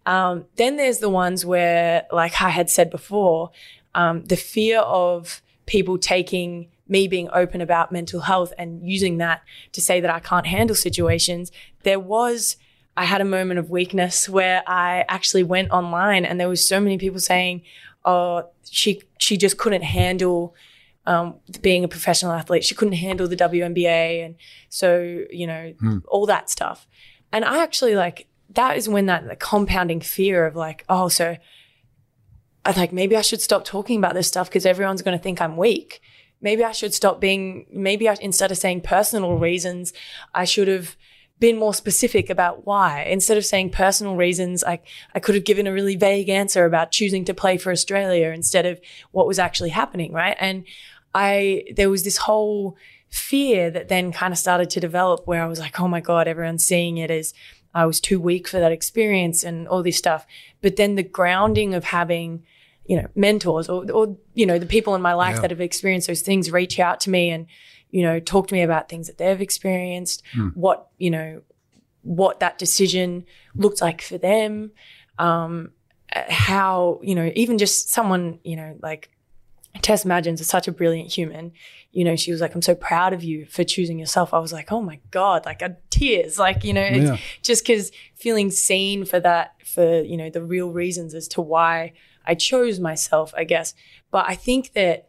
Um, then there's the ones where, like I had said before, um, the fear of people taking me being open about mental health and using that to say that I can't handle situations. There was I had a moment of weakness where I actually went online and there was so many people saying, "Oh, she she just couldn't handle um, being a professional athlete. She couldn't handle the WNBA, and so you know all that stuff." And I actually like that is when that the compounding fear of like, oh, so I like maybe I should stop talking about this stuff because everyone's going to think I'm weak. Maybe I should stop being. Maybe I, instead of saying personal reasons, I should have been more specific about why. Instead of saying personal reasons, I, I could have given a really vague answer about choosing to play for Australia instead of what was actually happening, right? And I, there was this whole fear that then kind of started to develop where I was like, oh my God, everyone's seeing it as I was too weak for that experience and all this stuff. But then the grounding of having, you know, mentors or, or you know, the people in my life Yeah. that have experienced those things reach out to me and you know, talk to me about things that they've experienced, what, you know, what that decision looked like for them, um, uh, how, you know, even just someone, you know, like Tess Madgens is such a brilliant human. You know, she was like, I'm so proud of you for choosing yourself. I was like, oh my God, like I tears, like, you know, it's Yeah. just because feeling seen for that, for, you know, the real reasons as to why I chose myself, I guess. But I think that,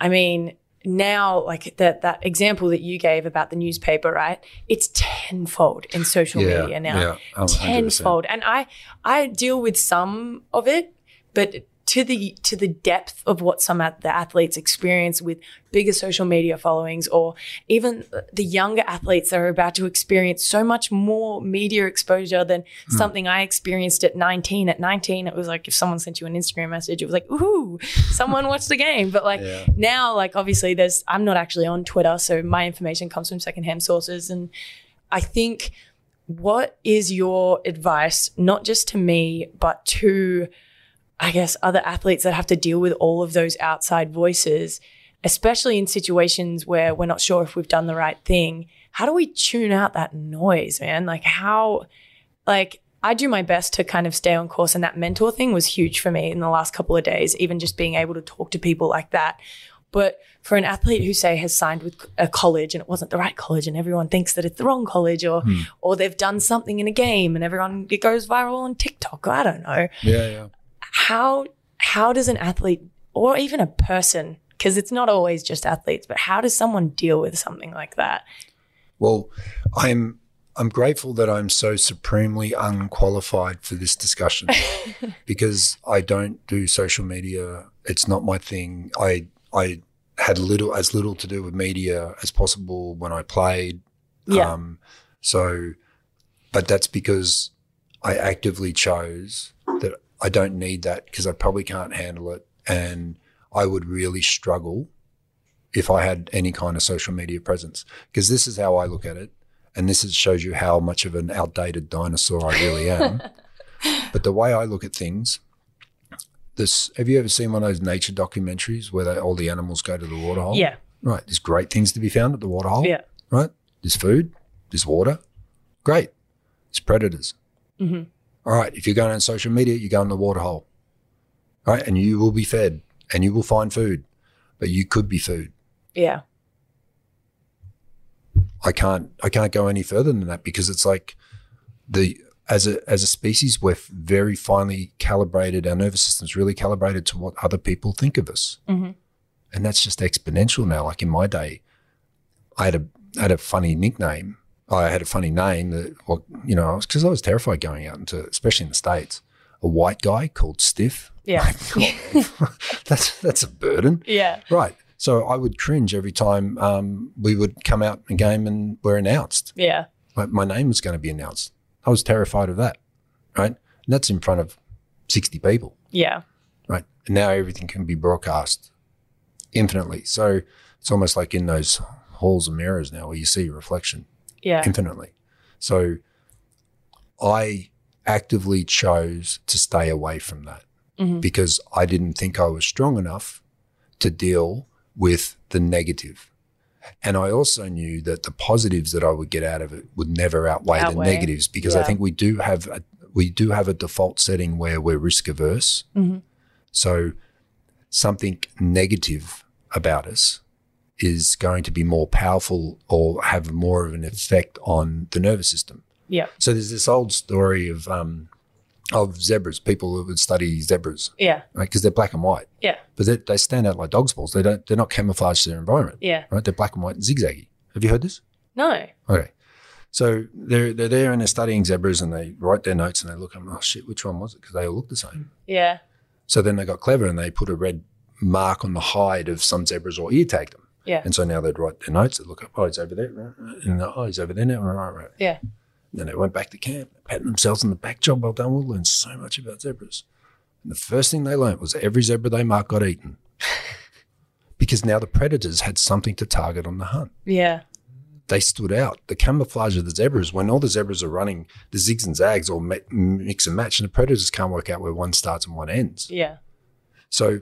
I mean, now like that that example that you gave about the newspaper, right? It's tenfold in social Yeah, media now. yeah, 100%. tenfold. And I I deal with some of it, but to the to the depth of what some of the athletes experience with bigger social media followings or even the younger athletes that are about to experience so much more media exposure than Hmm. something I experienced at 19 at 19 it was like if someone sent you an Instagram message it was like ooh someone watched the game but like Yeah. now like obviously there's I'm not actually on Twitter so my information comes from secondhand sources and I think what is your advice, not just to me, but to, I guess, other athletes that have to deal with all of those outside voices, especially in situations where we're not sure if we've done the right thing? How do we tune out that noise, man? Like, how, like, I do my best to kind of stay on course, and that mentor thing was huge for me in the last couple of days, even just being able to talk to people like that. But for an athlete who say has signed with a college and it wasn't the right college and everyone thinks that it's the wrong college or hmm. or they've done something in a game and everyone it goes viral on TikTok. I don't know. Yeah, yeah. How how does an athlete or even a person because it's not always just athletes, but how does someone deal with something like that? Well, I'm I'm grateful that I'm so supremely unqualified for this discussion because I don't do social media. It's not my thing. I I had little as little to do with media as possible when I played. Yeah. Um, so, but that's because I actively chose that I don't need that because I probably can't handle it, and I would really struggle if I had any kind of social media presence. Because this is how I look at it, and this is, shows you how much of an outdated dinosaur I really am. but the way I look at things, this have you ever seen one of those nature documentaries where they, all the animals go to the waterhole? Yeah. Right. There's great things to be found at the waterhole. Yeah. Right. There's food. There's water. Great. There's predators. Mm-hmm. All right. If you're going on social media, you go in the waterhole. Right. And you will be fed and you will find food, but you could be food. Yeah. I can't I can't go any further than that because it's like the as a as a species we're very finely calibrated our nervous system's really calibrated to what other people think of us Mhm. and that's just exponential now like in my day I had a I had a funny nickname I had a funny name that well you know because I was terrified going out into especially in the states a white guy called Stiff Yeah. that's that's a burden Yeah. right so I would cringe every time um, we would come out in a game and we're announced Yeah. my, my name was going to be announced. I was terrified of that, right? And that's in front of 60 people, Yeah. right? And now everything can be broadcast infinitely. So it's almost like in those halls of mirrors now where you see your reflection Yeah. infinitely. So I actively chose to stay away from that Mhm. because I didn't think I was strong enough to deal with the negative. And I also knew that the positives that I would get out of it would never outweigh, Outweigh. the negatives because I think we do have a, we do have a default setting where we're risk averse. Mhm. So something negative about us is going to be more powerful or have more of an effect on the nervous system. Yeah. So there's this old story of um, of zebras, people who would study zebras, Yeah. right? Because they're black and white, Yeah. but they, they stand out like dog's balls. They don't. They're not camouflaged to their environment, Yeah. right? They're black and white and zigzaggy. Have you heard this? No. Okay. So they're they're there and they're studying zebras and they write their notes and they look and oh shit, which one was it? Because they all look the same. Yeah. So then they got clever and they put a red mark on the hide of some zebras or ear tagged them. Yeah. And so now they'd write their notes. They'd look up, oh, he's over there. Right, right. And oh, he's over there now. Right, right. Yeah. And then they went back to camp, patting themselves on the back. Job well done. We'll learn so much about zebras. And the first thing they learned was every zebra they marked got eaten. because now the predators had something to target on the hunt. Yeah. They stood out. The camouflage of the zebras, when all the zebras are running the zigs and zags or mix and match, and the predators can't work out where one starts and one ends. Yeah. So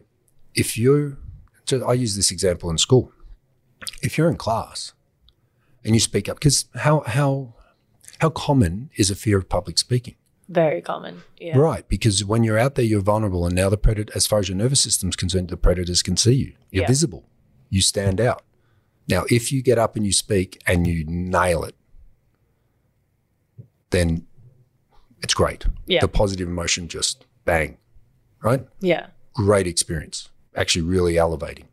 if you, so I use this example in school. If you're in class and you speak up, because how how how common is a fear of public speaking? Very common. Yeah. Right, because when you're out there, you're vulnerable, and now the predator, as far as your nervous system's concerned, the predators can see you. You're Yeah. visible. You stand out. Now, if you get up and you speak and you nail it, then it's great. Yeah. The positive emotion just bang, right? Yeah. Great experience. Actually, really elevating.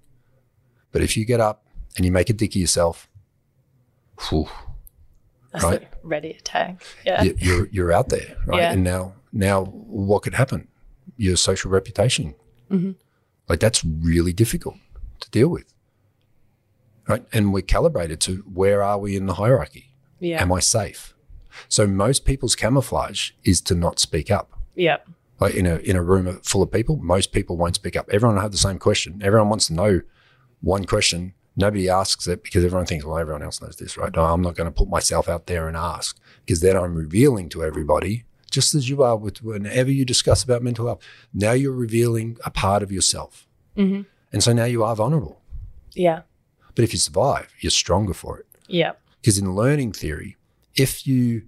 But if you get up and you make a dick of yourself, whew, Right. ready attack. Yeah. you- you're you're out there, right? Yeah. And now now what could happen? Your social reputation, Mm-hmm. like that's really difficult to deal with, right? And we're calibrated to where are we in the hierarchy? Yeah. Am I safe? So most people's camouflage is to not speak up. yeah. Like in a in a room full of people, most people won't speak up. Everyone will have the same question. Everyone wants to know one question. Nobody asks it because everyone thinks, well, everyone else knows this, right? No, I'm not going to put myself out there and ask because then I'm revealing to everybody, just as you are with whenever you discuss about mental health. Now you're revealing a part of yourself. Mhm. And so now you are vulnerable. Yeah. But if you survive, you're stronger for it. Yeah. Because in learning theory, if you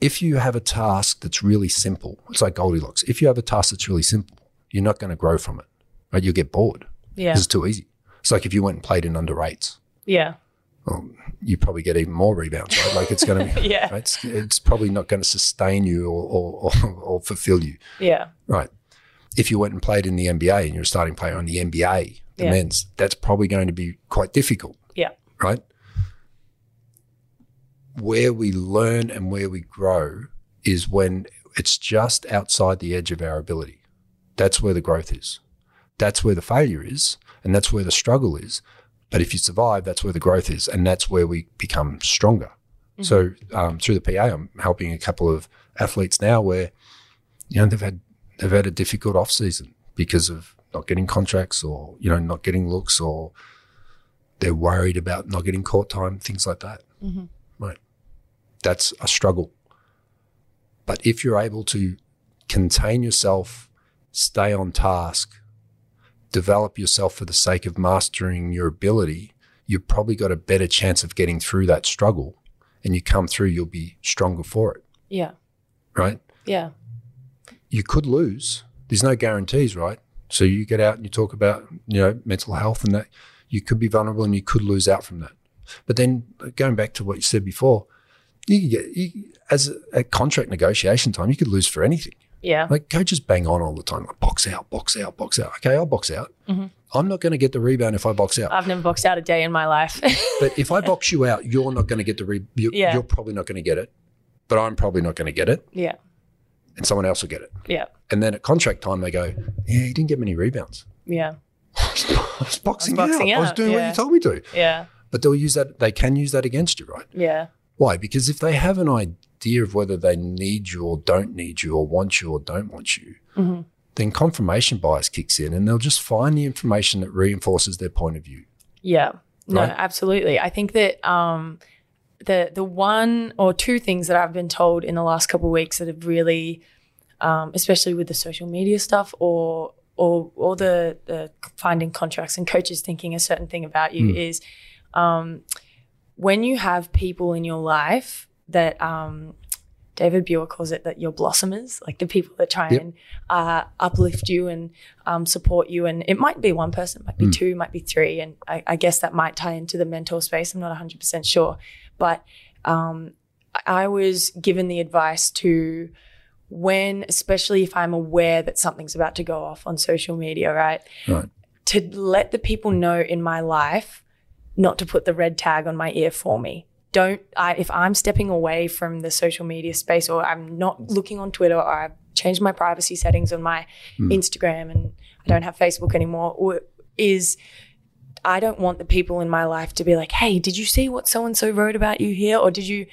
if you have a task that's really simple, it's like Goldilocks. If you have a task that's really simple, you're not going to grow from it. Right? You'll get bored. Yeah. It's too easy. It's like if you went and played in under eights, Yeah. well, you probably get even more rebounds, right? Like it's going to be, Yeah. right? It's, it's probably not going to sustain you or, or, or, or fulfill you, Yeah. right? If you went and played in the NBA and you're a starting player on the NBA, the Yeah. men's, that's probably going to be quite difficult Yeah. right? Where we learn and where we grow is when it's just outside the edge of our ability. That's where the growth is. That's where the failure is, and that's where the struggle is. But if you survive, that's where the growth is, and that's where we become stronger. So um, through the PA, I'm helping a couple of athletes now where you know they've had they've had a difficult off season because of not getting contracts or you know not getting looks or they're worried about not getting court time, things like that. Right. That's a struggle. But if you're able to contain yourself, stay on task, develop yourself for the sake of mastering your ability, you've probably got a better chance of getting through that struggle. And you come through, you'll be stronger for it. Yeah. Right. Yeah. You could lose. There's no guarantees, right? So you get out and you talk about, you know, mental health and that you could be vulnerable and you could lose out from that. But then going back to what you said before, you get you, as a, at contract negotiation time, you could lose for anything. Yeah. Like coaches bang on all the time, like box out, box out, box out. Okay, I'll box out. Mm-hmm. I'm not going to get the rebound if I box out. I've never boxed out a day in my life. but if I box you out, you're not going to get the re- you, Yeah. You're probably not going to get it, but I'm probably not going to get it, yeah. and someone else will get it. Yeah. And then at contract time, they go, "Yeah, he didn't get many rebounds. Yeah. I was boxing, boxing out. I was out, doing what you told me to." Yeah. But they'll use that. They can use that against you, right? Yeah. Why? Because if they have an idea of whether they need you or don't need you or want you or don't want you, Mm-hmm. then confirmation bias kicks in and they'll just find the information that reinforces their point of view. Yeah. No, Right? absolutely. I think that um, the the one or two things that I've been told in the last couple of weeks that have really, um, especially with the social media stuff or or or the the finding contracts and coaches thinking a certain thing about you is um, when you have people in your life that um, David Buer calls it that you're blossomers, like the people that try Yep. and uh, uplift you and um, support you. And it might be one person, it might be two, it might be three. And I, I guess that might tie into the mentor space. I'm not 100% sure. But um, I- I was given the advice to when, especially if I'm aware that something's about to go off on social media, right? Right. To let the people know in my life not to put the red tag on my ear for me. Don't I if I'm stepping away from the social media space or I'm not looking on Twitter or I've changed my privacy settings on my hmm. Instagram and I don't have Facebook anymore is I don't want the people in my life to be like, "Hey, did you see what so and so wrote about you here?" Or did you,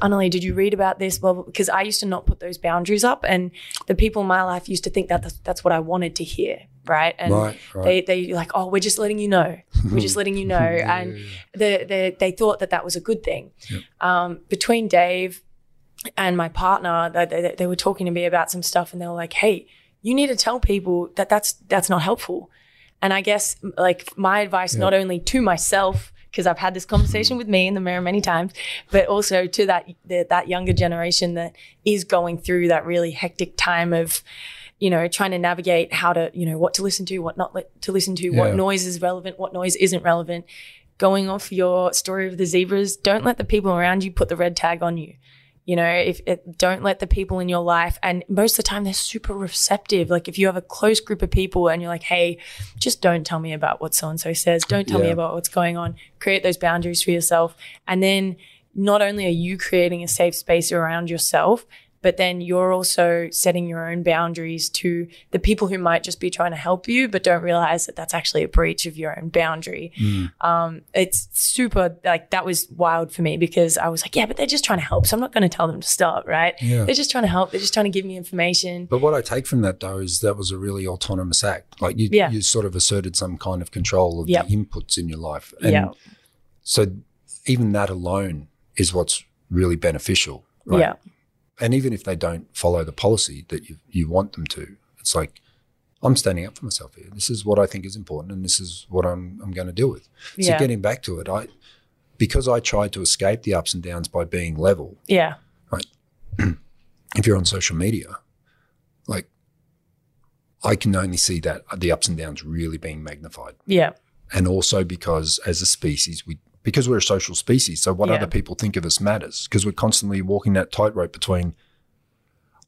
Anneli, did you read about this? Blah, because I used to not put those boundaries up, and the people in my life used to think that that's, that's what I wanted to hear, right? And Right, right. they they like, "Oh, we're just letting you know, we're just letting you know," and the, the, they thought that that was a good thing. Um, between Dave and my partner, they, they, they were talking to me about some stuff, and they were like, "Hey, you need to tell people that that's that's not helpful." And I guess like my advice, not only to myself, because I've had this conversation with me in the mirror many times, but also to that the, that younger generation that is going through that really hectic time of, you know, trying to navigate how to, you know, what to listen to, what not li- to listen to, Yeah. what noise is relevant, what noise isn't relevant. Going off your story of the zebras, don't let the people around you put the red tag on you. You know, if it, don't let the people in your life, and most of the time they're super receptive. Like if you have a close group of people and you're like, hey, just don't tell me about what so and so says. Don't tell me about what's going on. Create those boundaries for yourself. And then not only are you creating a safe space around yourself, but then you're also setting your own boundaries to the people who might just be trying to help you, but don't realize that that's actually a breach of your own boundary. Um, it's super like that was wild for me because I was like, yeah, but they're just trying to help. So I'm not going to tell them to stop, right? Yeah. They're just trying to help. They're just trying to give me information. But what I take from that though is that was a really autonomous act. Like you, Yeah. you sort of asserted some kind of control of Yep. the inputs in your life. And yeah. so even that alone is what's really beneficial. Right? Yeah. And even if they don't follow the policy that you, you want them to, it's like, I'm standing up for myself here. This is what I think is important and this is what I'm, I'm going to deal with. So Yeah. getting back to it, I, because I tried to escape the ups and downs by being level, Yeah. Right. if you're on social media, like I can only see that the ups and downs really being magnified. Yeah. And also because as a species, we because we're a social species, so what Yeah. other people think of us matters. Because we're constantly walking that tightrope between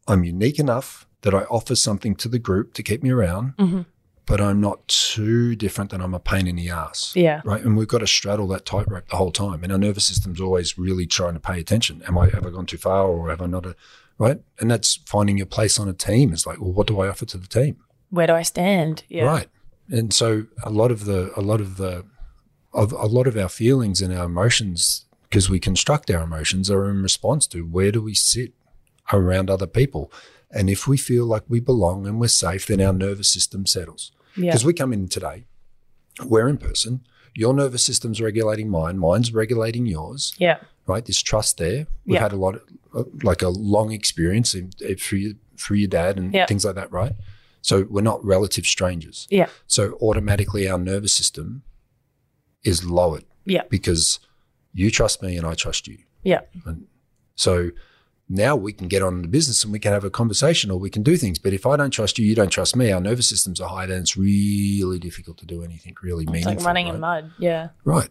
I'm unique enough that I offer something to the group to keep me around, Mm-hmm. but I'm not too different that I'm a pain in the ass. Yeah. Right. And we've got to straddle that tightrope the whole time. And our nervous system's always really trying to pay attention. Am I have I gone too far or have I not a right? And that's finding your place on a team is like, well, what do I offer to the team? Where do I stand? Yeah. Right. And so a lot of the a lot of the a lot of our feelings and our emotions, because we construct our emotions, are in response to where do we sit around other people. And if we feel like we belong and we're safe, then our nervous system settles. Yeah. Because we come in today, we're in person. Your nervous system's regulating mine, mine's regulating yours Yeah. right? This trust there. We've Yeah. had a lot, of, like a long experience in, in, through your, through your dad and Yeah. things like that, right? So we're not relative strangers. Yeah. So automatically our nervous system is lowered Yeah. because you trust me and I trust you. Yeah. So now we can get on the business and we can have a conversation or we can do things. But if I don't trust you, you don't trust me, our nervous systems are high, then it's really difficult to do anything really It's meaningful. like running right? in mud. Yeah. Right.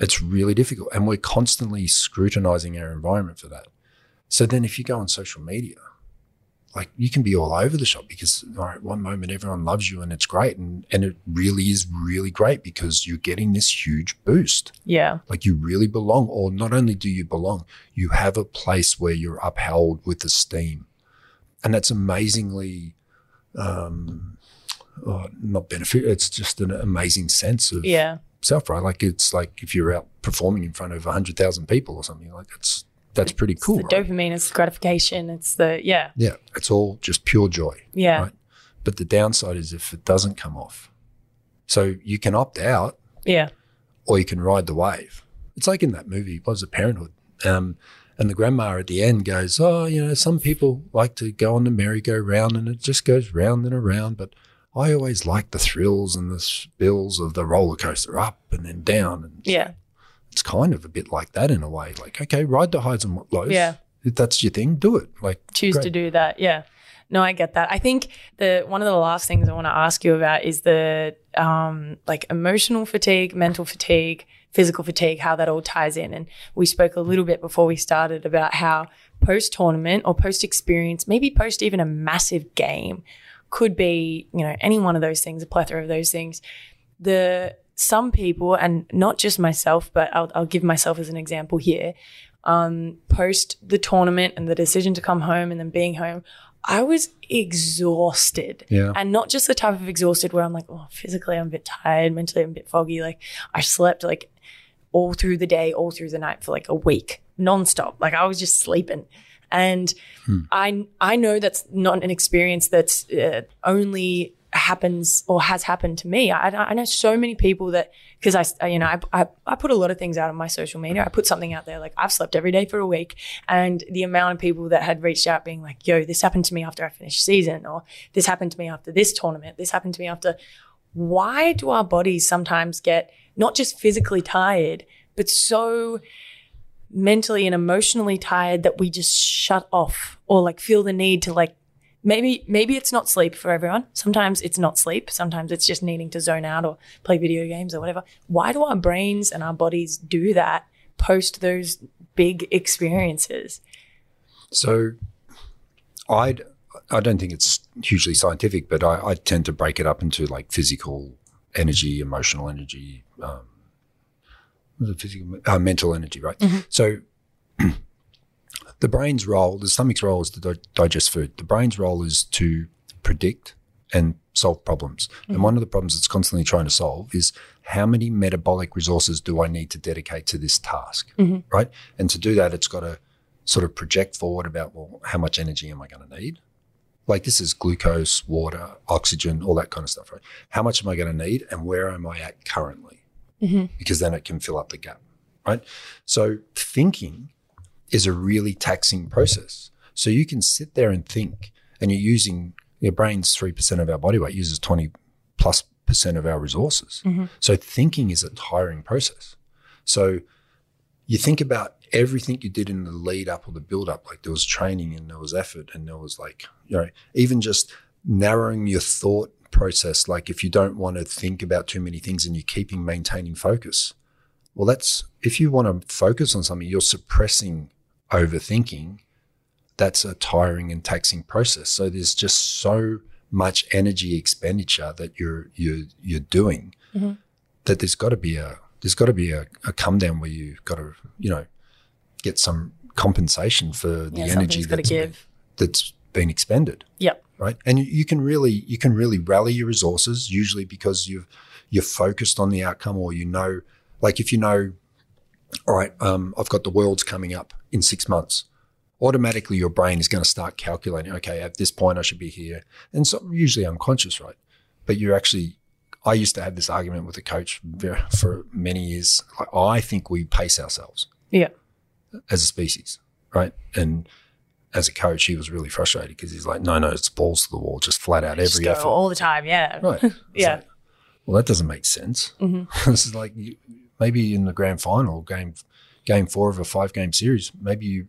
It's really difficult. And we're constantly scrutinizing our environment for that. So then if you go on social media, like you can be all over the shop because all right, one moment everyone loves you and it's great. And, and it really is really great because you're getting this huge boost. Yeah. Like you really belong, or not only do you belong, you have a place where you're upheld with esteem. And that's amazingly um oh, not benefit. It's just an amazing sense of Yeah. self, right? Like it's like if you're out performing in front of hundred thousand people or something, like that's that's pretty cool. It's the right? dopamine, it's the gratification, it's the yeah. Yeah, it's all just pure joy. Yeah. Right. But the downside is if it doesn't come off. So you can opt out Yeah. or you can ride the wave. It's like in that movie, what was it, Parenthood? Um, and the grandma at the end goes, Oh, you know, some people like to go on the merry-go-round and it just goes round and around, but I always like the thrills and the spills of the roller coaster up and then down. And Yeah. It's kind of a bit like that in a way. Like, okay, ride the highs and lows. Yeah. If that's your thing, do it. Like, choose to do that. Yeah. No, I get that. I think the one of the last things I want to ask you about is the um, like emotional fatigue, mental fatigue, physical fatigue, how that all ties in. And we spoke a little bit before we started about how post tournament or post experience, maybe post even a massive game, could be you know any one of those things, a plethora of those things. The some people, and not just myself, but I'll, I'll give myself as an example here um, post the tournament and the decision to come home and then being home, I was exhausted. Yeah. And not just the type of exhausted where I'm like, oh, physically I'm a bit tired, mentally I'm a bit foggy. Like I slept like all through the day, all through the night for like a week, nonstop. Like I was just sleeping. And I I know that's not an experience that's uh, only happens or has happened to me. I, I know so many people that because I you know I, I I put a lot of things out on my social media. I put something out there like I've slept every day for a week, and the amount of people that had reached out being like, "Yo, this happened to me after I finished season," or "This happened to me after this tournament," "This happened to me after." why do our bodies sometimes get not just physically tired, but so mentally and emotionally tired that we just shut off or like feel the need to like maybe maybe it's not sleep for everyone. Sometimes it's not sleep. Sometimes it's just needing to zone out or play video games or whatever. Why do our brains and our bodies do that post those big experiences? So, I I don't think it's hugely scientific, but I, I tend to break it up into like physical energy, emotional energy, um, physical, uh, mental energy, right? So, the brain's role, the stomach's role is to di- digest food. The brain's role is to predict and solve problems. And mm-hmm. one of the problems it's constantly trying to solve is how many metabolic resources do I need to dedicate to this task, mm-hmm. right? And to do that, it's got to sort of project forward about, well, how much energy am I going to need? Like this is glucose, water, oxygen, all that kind of stuff, right? How much am I going to need and where am I at currently? Mm-hmm. Because then it can fill up the gap, right? So thinking is a really taxing process. So you can sit there and think, and you're using your brain's 3% of our body weight, uses 20 plus percent of our resources. Mm-hmm. So thinking is a tiring process. So you think about everything you did in the lead up or the build up, like there was training and there was effort and there was like, you know, even just narrowing your thought process. Like if you don't want to think about too many things and you're keeping maintaining focus, well, that's if you want to focus on something, you're suppressing overthinking. That's a tiring and taxing process. So there's just so much energy expenditure that you're you're you're doing that there's got to be a there's got to be a, a come down where you've got to you know get some compensation for the Yeah, energy that's been, that's been expended Yep. right? And you, you can really you can really rally your resources usually because you've you're focused on the outcome, or you know, like if you know, all right, um, I've got the world's coming up in six months. Automatically, your brain is going to start calculating. Okay, at this point, I should be here, and so usually unconscious, right? But you're actually. I used to have this argument with a coach for many years. Like, I think we pace ourselves Yeah. as a species, right? And as a coach, he was really frustrated because he's like, no, no, it's balls to the wall, just flat out every effort. all the time. Yeah. Right. Yeah. like, well, that doesn't make sense. Mm-hmm. this is like you, maybe in the grand final, game game four of a five game series, maybe you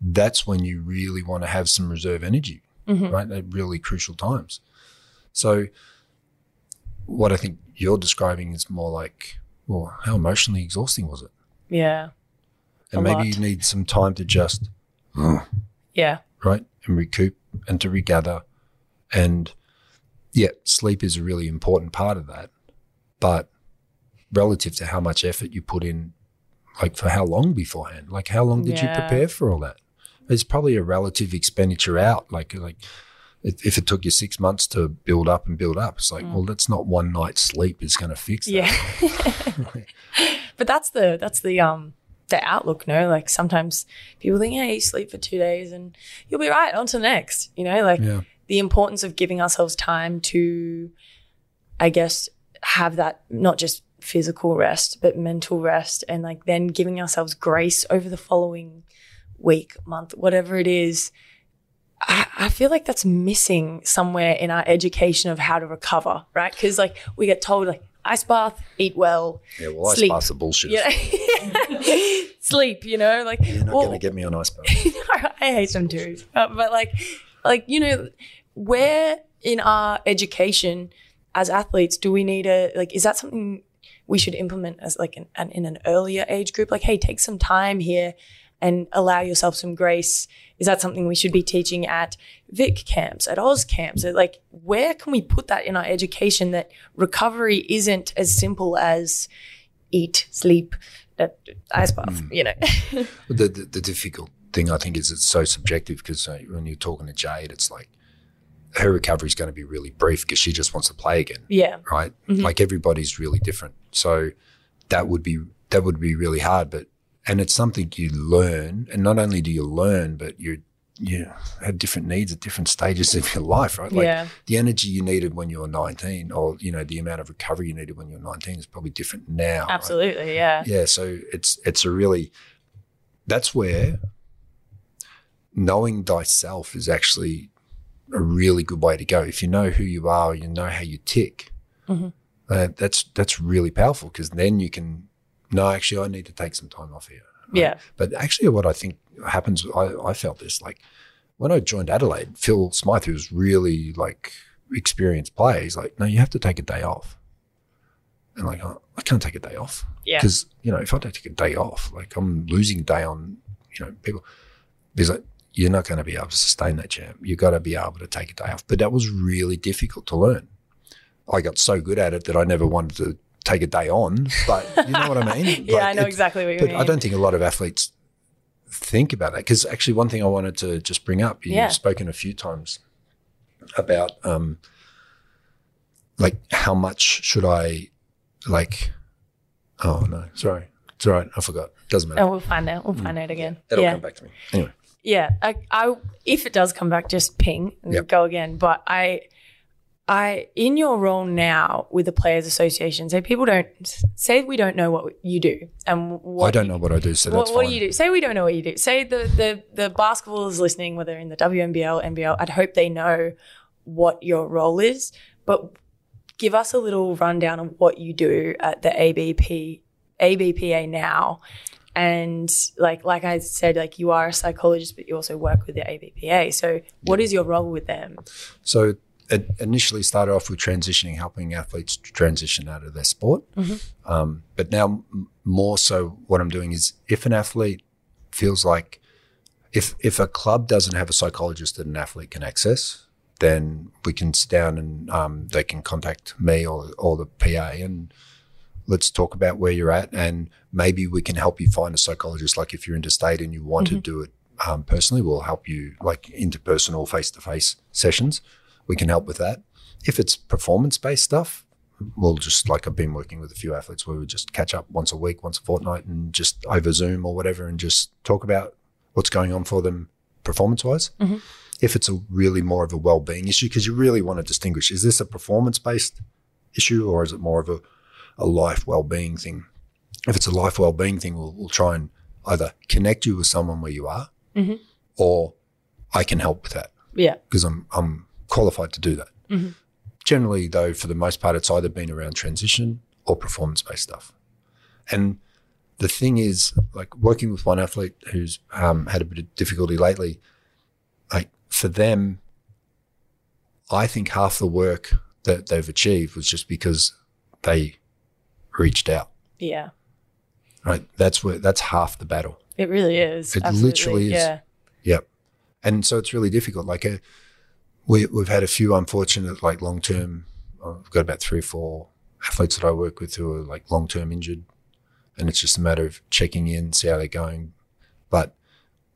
that's when you really want to have some reserve energy, mm-hmm. right? At really crucial times. So, what I think you're describing is more like, well, how emotionally exhausting was it? Yeah. And maybe lot. you need some time to just Yeah. right? And recoup and to regather. And yeah, sleep is a really important part of that. But relative to how much effort you put in, like for how long beforehand, like how long did you prepare for all that? It's probably a relative expenditure out. Like, like if if it took you six months to build up and build up, it's like, well, that's not one night's sleep is going to fix that. Yeah. but that's the that's the um the outlook, no? Like sometimes people think, hey, you sleep for two days and you'll be right, on to the next. You know, like Yeah. the importance of giving ourselves time to I guess have that not just physical rest, but mental rest and like then giving ourselves grace over the following week, month, whatever it is. I, I feel like that's missing somewhere in our education of how to recover, right? Because like we get told like ice bath, eat well, Yeah, well, ice Sleep. baths are bullshit. yeah, sleep. You know, like You're not well, going to get me on ice bath. I hate them too. Uh, but like, like you know, where in our education as athletes do we need a like? Is that something we should implement as like an, an in an earlier age group? Like, hey, take some time here and allow yourself some grace. Is that something we should be teaching at Vic camps, at Oz camps? Like, where can we put that in our education that recovery isn't as simple as eat, sleep, uh, ice bath, you know? The, the the difficult thing I think is it's so subjective because uh, when you're talking to Jade, it's like her recovery is going to be really brief because she just wants to play again, yeah. right? Like everybody's really different, so that would be that would be really hard. But and it's something you learn, and not only do you learn, but you you have different needs at different stages of your life, right? Like Yeah. the energy you needed when you were 19, or you know the amount of recovery you needed when you were 19 is probably different now. right? Absolutely, yeah. Yeah, so it's it's a really that's where knowing thyself is actually a really good way to go. If you know who you are, you know how you tick, mm-hmm. Uh, that's that's really powerful because then you can. No, actually, I need to take some time off here. Yeah. But actually, what I think happens, I, I felt this like when I joined Adelaide, Phil Smyth, who was really like experienced player, he's like, no, you have to take a day off. And like, I I can't take a day off Yeah. because you know if I don't take a day off, like I'm losing day on you know people. He's like, you're not going to be able to sustain that champ. You've got to be able to take a day off. But that was really difficult to learn. I got so good at it that I never wanted to take a day on. But you know what I mean? Yeah, Like, I know exactly what you mean. but mean. I don't think a lot of athletes think about that because actually, one thing I wanted to just bring up, you've Yeah. spoken a few times about um, like how much should I like? Oh no, sorry, it's all right. I forgot. Doesn't matter. Oh, we'll find out. We'll find out again. That'll yeah. come back to me anyway. Yeah, I, I if it does come back, just ping and Yep. go again. But I, I in your role now with the Players Association, say people don't say we don't know what you do and what I don't know what I do, so What, that's what do you do? Say we don't know what you do. Say the the the basketball is listening, whether in the WNBL, NBL. I'd hope they know what your role is, but give us a little rundown of what you do at the ABP ABPA now. And like like I said, like you are a psychologist, but you also work with the ABPA. So what is your role with them? So it initially started off with transitioning, helping athletes transition out of their sport. Um, but now m- more so, what I'm doing is if an athlete feels like if if a club doesn't have a psychologist that an athlete can access, then we can sit down and um, they can contact me or or the PA and let's talk about where you're at and maybe we can help you find a psychologist. Like if you're interstate and you want to do it um, personally, we'll help you like interpersonal face to face sessions. We can help with that. If it's performance based stuff, we'll just like I've been working with a few athletes where we just catch up once a week, once a fortnight, and just over Zoom or whatever, and just talk about what's going on for them performance wise. Mm-hmm. If it's a really more of a well being issue, because you really want to distinguish: is this a performance based issue or is it more of a, a life well being thing? If it's a life well being thing, we'll, we'll try and either connect you with someone where you are, mm-hmm. or I can help with that Yeah. because I'm I'm qualified to do that. Generally, though, for the most part, it's either been around transition or performance based stuff. And the thing is, like working with one athlete who's um, had a bit of difficulty lately, like for them, I think half the work that they've achieved was just because they reached out. Yeah. Right, that's where that's half the battle. It really is. It Absolutely. literally is. Yeah. Yep. And so it's really difficult. Like uh we, we've had a few unfortunate, like long term, I've got about three or four athletes that I work with who are like long term injured. And it's just a matter of checking in, see how they're going. But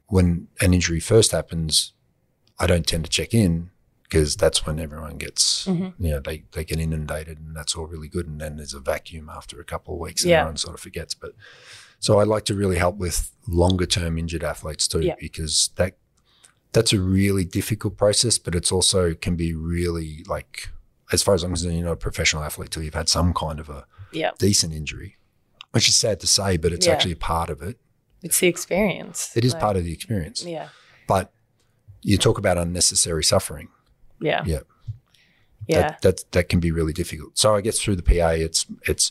when an injury first happens, I don't tend to check in because that's when everyone gets, Mm-hmm. you know, they, they get inundated and that's all really good. And then there's a vacuum after a couple of weeks and Yeah. everyone sort of forgets. But so I like to really help with longer term injured athletes too, Yeah. because that that's a really difficult process, but it's also can be really like as far as I'm concerned, you're not a professional athlete till you've had some kind of a Yeah. decent injury. Which is sad to say, but it's Yeah. actually a part of it. It's the experience. It is Like, part of the experience. Yeah. But you talk about unnecessary suffering. Yeah. Yeah. Yeah. That, that that can be really difficult. So I guess through the PA, it's it's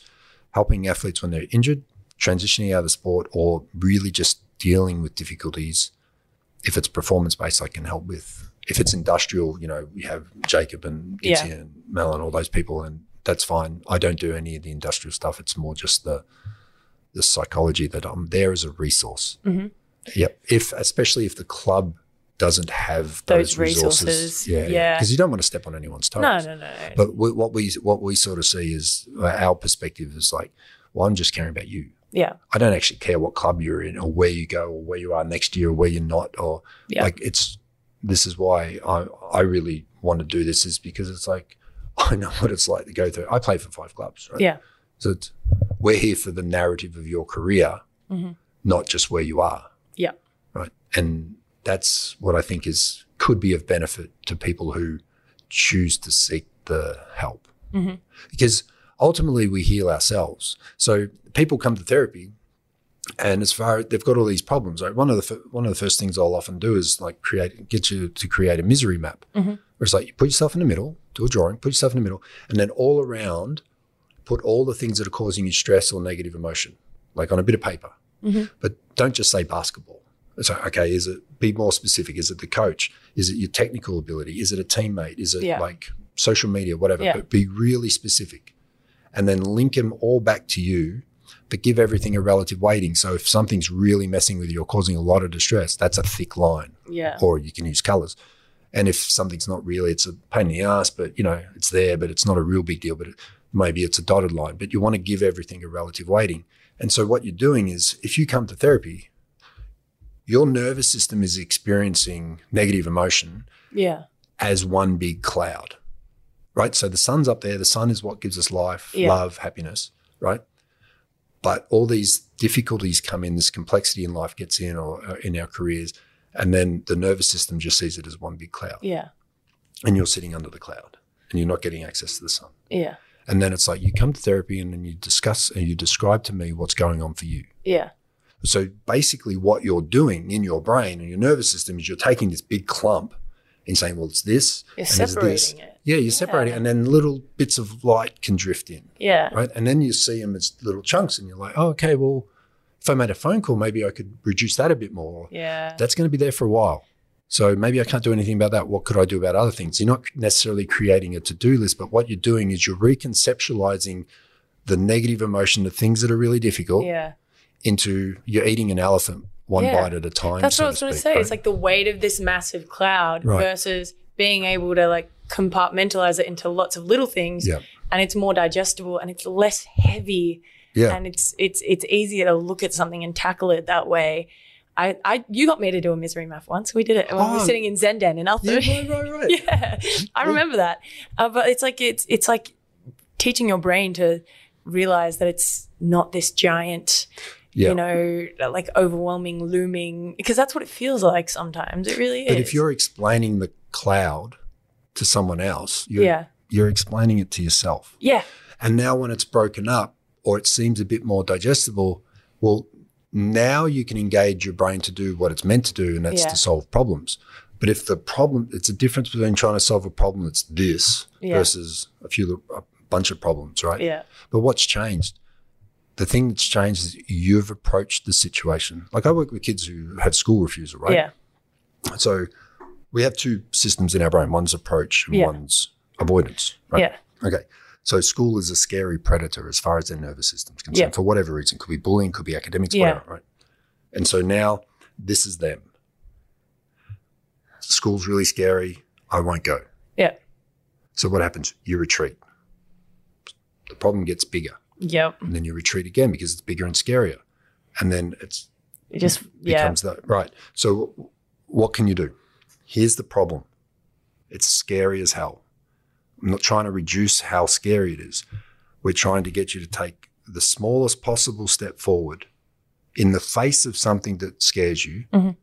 helping athletes when they're injured, transitioning out of the sport, or really just dealing with difficulties. If it's performance based, I can help with. If it's industrial, you know, we have Jacob and Yeah. And Mel and all those people, and that's fine. I don't do any of the industrial stuff. It's more just the the psychology that I'm there as a resource. Mm-hmm. Yep. If especially if the club doesn't have Those those, resources, resources, yeah, yeah. because you don't want to step on anyone's toes. no, no, no. But we, what we what we sort of see is uh, our perspective is like, well, I'm just caring about you. Yeah. I don't actually care what club you're in or where you go or where you are next year or where you're not or Yeah. like it's. This is why I I really want to do this is because it's like I know what it's like to go through. I play for five clubs, right? Yeah. So it's, we're here for the narrative of your career, mm-hmm. not just where you are Yeah. right? And that's what I think is could be of benefit to people who choose to seek the help, mm-hmm. because ultimately we heal ourselves. So people come to therapy, and as far they've got all these problems, right? One of the one of the first things I'll often do is like create get you to create a misery map mm-hmm. Where it's like you put yourself in the middle, do a drawing, put yourself in the middle, and then all around, put all the things that are causing you stress or negative emotion, like on a bit of paper. Mm-hmm. But don't just say basketball. It's like, okay, is it be more specific? Is it the coach? Is it your technical ability? Is it a teammate? Is it Yeah. like social media, whatever? Yeah. But be really specific. And then link them all back to you, but give everything a relative weighting. So if something's really messing with you or causing a lot of distress, that's a thick line Yeah. or you can use colors. And if something's not really, it's a pain in the ass, but you know, it's there, but it's not a real big deal, but it, maybe it's a dotted line, but you want to give everything a relative weighting. And so what you're doing is if you come to therapy, your nervous system is experiencing negative emotion Yeah. as one big cloud, right? So the sun's up there. The sun is what gives us life, Yeah. love, happiness, right? But all these difficulties come in, this complexity in life gets in or uh, in our careers. And then the nervous system just sees it as one big cloud. Yeah. And you're sitting under the cloud and you're not getting access to the sun. Yeah. And then it's like you come to therapy and then you discuss and you describe to me what's going on for you. Yeah. So basically, what you're doing in your brain and your nervous system is you're taking this big clump and saying, well, it's this. You're and it's this. it. Yeah, you're separating, and then little bits of light can drift in, Yeah. right? And then you see them as little chunks, and you're like, oh, okay, well, if I made a phone call, maybe I could reduce that a bit more. Yeah. That's going to be there for a while. So maybe I can't do anything about that. What could I do about other things? You're not necessarily creating a to do list, but what you're doing is you're reconceptualizing the negative emotion, the things that are really difficult, Yeah. into you're eating an elephant one Yeah. bite at a time. That's so what I was going to say. right? It's like the weight of this massive cloud Right. versus being able to like compartmentalize it into lots of little things Yeah. and it's more digestible and it's less heavy yeah, and it's it's it's easier to look at something and tackle it that way. I, I you got me to do a misery map once. We did it when we were Oh. sitting in Zenden in yeah, Alpha. right, right, right. yeah, I remember that. Uh, but it's like it's it's like teaching your brain to realize that it's not this giant, Yeah. you know, like overwhelming, looming. Because that's what it feels like sometimes. It really is. But if you're explaining the cloud to someone else, you're, yeah, you're explaining it to yourself. yeah, And now when it's broken up or it seems a bit more digestible, well, now you can engage your brain to do what it's meant to do, and that's Yeah. to solve problems. But if the problem, it's a difference between trying to solve a problem that's this Yeah. versus a few, a bunch of problems, right? yeah, But what's changed? The thing that's changed is you've approached the situation. Like I work with kids who have school refusal, right? yeah, So we have two systems in our brain. One's approach and Yeah. one's avoidance, right? yeah, Okay. So school is a scary predator as far as their nervous system's concerned Yeah. for whatever reason. Could be bullying, could be academics, Yeah. whatever, right? And so now this is them. School's really scary. I won't go. yeah, So what happens? You retreat. The problem gets bigger. yep. And then you retreat again because it's bigger and scarier. And then it's It just yeah, becomes that right. So what can you do? Here's the problem. It's scary as hell. I'm not trying to reduce how scary it is. We're trying to get you to take the smallest possible step forward in the face of something that scares you. Mhm.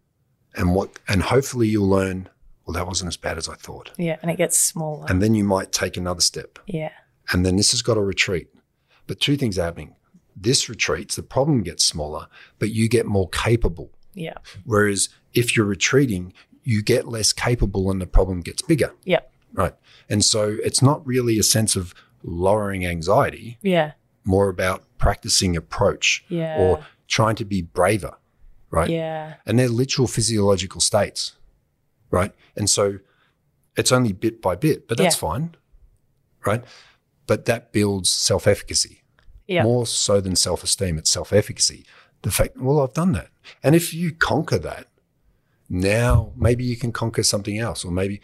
And what and hopefully you'll learn, well, that wasn't as bad as I thought. yeah, and it gets smaller. And then you might take another step. yeah, And then this has got to retreat. But two things are happening. This retreats, the problem gets smaller, but you get more capable. yeah, Whereas if you're retreating, you get less capable and the problem gets bigger. yeah, Right. And so it's not really a sense of lowering anxiety, yeah, more about practicing approach yeah, or trying to be braver. Right. yeah, And they're literal physiological states. Right. And so it's only bit by bit, but that's Yeah. fine. Right. But that builds self efficacy yeah, more so than self esteem. It's self efficacy. The fact, well, I've done that. And if you conquer that, now maybe you can conquer something else, or maybe,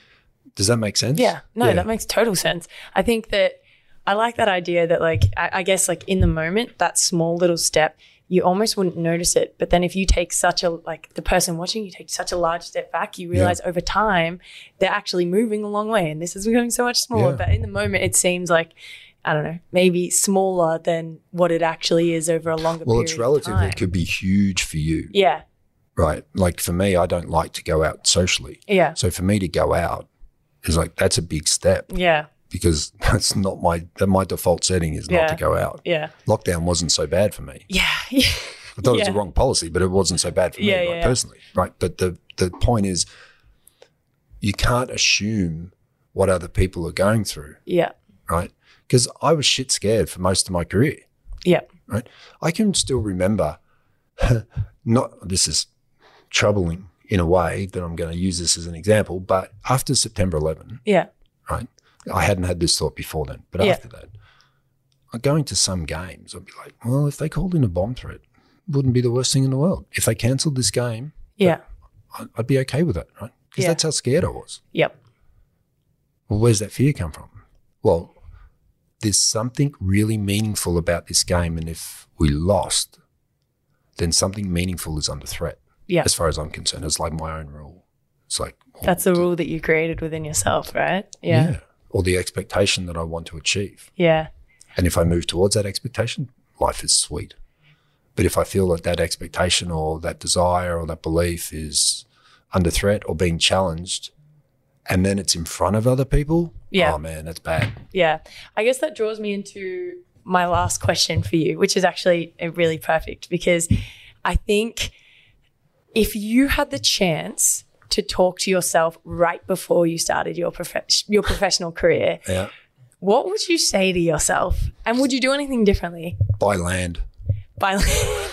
does that make sense? Yeah, no, that makes total sense. I think that I like that idea that, like, I, I guess, like in the moment, that small little step, you almost wouldn't notice it. But then if you take such a, like, the person watching, you take such a large step back, you realize over time they're actually moving a long way and this is becoming so much smaller. Yeah. But in the moment, it seems like, I don't know, maybe smaller than what it actually is over a longer Well, period. it's relative. It could be huge for you, yeah, right? Like for me, I don't like to go out socially. yeah, So for me to go out is like, that's a big step yeah, because that's not my, that my default setting is not to go out. yeah, Lockdown wasn't so bad for me. yeah, yeah, I thought it was the wrong policy, but it wasn't so bad for me Yeah, yeah. personally, right? But the the point is, you can't assume what other people are going through, Yeah. right? Because I was shit scared for most of my career, Yeah. right? I can still remember, not this is troubling in a way that I'm going to use this as an example, but after September 11, Yeah. right? I hadn't had this thought before then, but Yeah. after that, I'm going to some games, I'd be like, well, if they called in a bomb threat, wouldn't be the worst thing in the world. If they cancelled this game, Yeah. I'd, be okay with it, right? Because Yeah. that's how scared I was. Yep. Well, where's that fear come from? Well, there's something really meaningful about this game, and if we lost, then something meaningful is under threat. Yeah. As far as I'm concerned, it's like my own rule. It's like well, That's the rule that you created within yourself, right? Yeah. or the expectation that I want to achieve. Yeah. And if I move towards that expectation, life is sweet. But if I feel that that expectation or that desire or that belief is under threat or being challenged, and then it's in front of other people, Yeah. oh man, that's bad. Yeah. I guess that draws me into my last question for you, which is actually really perfect because I think if you had the chance to talk to yourself right before you started your prof- your professional career, Yeah. what would you say to yourself? And would you do anything differently? Buy land. Buy land.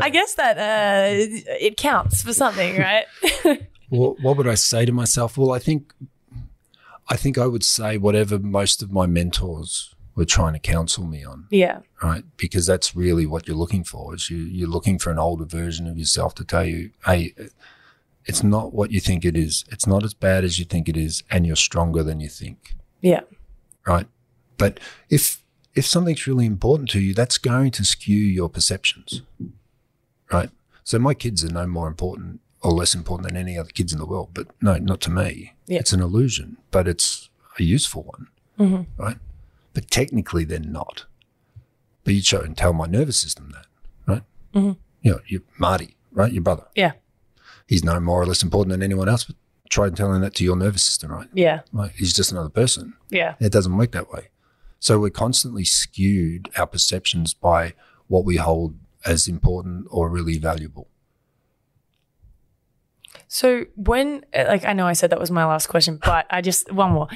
I guess that uh, it counts for something, right? Well, what would I say to myself? Well, I think, I think I would say whatever most of my mentors were trying to counsel me on, yeah. right? Because that's really what you're looking for. Is you you're looking for an older version of yourself to tell you, hey, it's not what you think it is. It's not as bad as you think it is, and you're stronger than you think, Yeah. right? But if if something's really important to you, that's going to skew your perceptions, right? So my kids are no more important or less important than any other kids in the world, but no, not to me. Yeah. It's an illusion, but it's a useful one, mm-hmm. right? But technically, they're not. But you show and tell my nervous system that, right? Mm-hmm. You know, you Marty, right? Your brother, Yeah. he's no more or less important than anyone else. But try telling that to your nervous system, right? Yeah. Like he's just another person. Yeah. It doesn't work that way. So we're constantly skewed our perceptions by what we hold as important or really valuable. So when, like, I know I said that was my last question, but I just one more.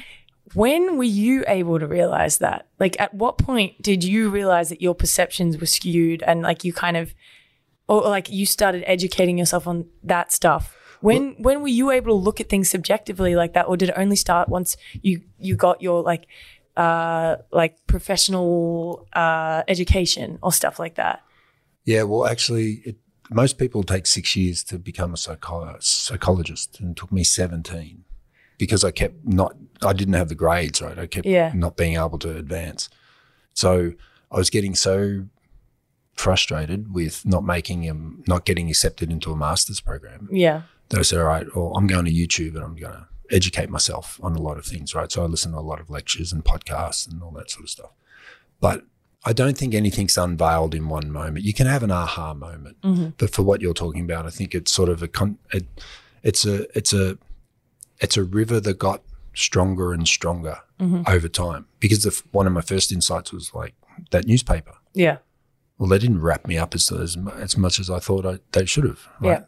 When were you able to realize that? Like, at what point did you realize that your perceptions were skewed and like you kind of, or like you started educating yourself on that stuff? When when were you able to look at things subjectively like that, or did it only start once you you got your like uh like professional uh education or stuff like that? Yeah, well, actually, it, most people take six years to become a psycho- psychologist, and it took me 17 because I kept not, I didn't have the grades, right? I kept Yeah. not being able to advance. So I was getting so frustrated with not making, um, not getting accepted into a master's program Yeah. that I said, all right, well, I'm going to YouTube and I'm going to educate myself on a lot of things, right? So I listen to a lot of lectures and podcasts and all that sort of stuff. But I don't think anything's unveiled in one moment. You can have an aha moment, but for what you're talking about, I think it's sort of a con- it, it's a it's a it's a river that got stronger and stronger over time. Because the, one of my first insights was like that newspaper. Yeah. Well, they didn't wrap me up as as, as much as I thought I, they should have. Right? Yeah.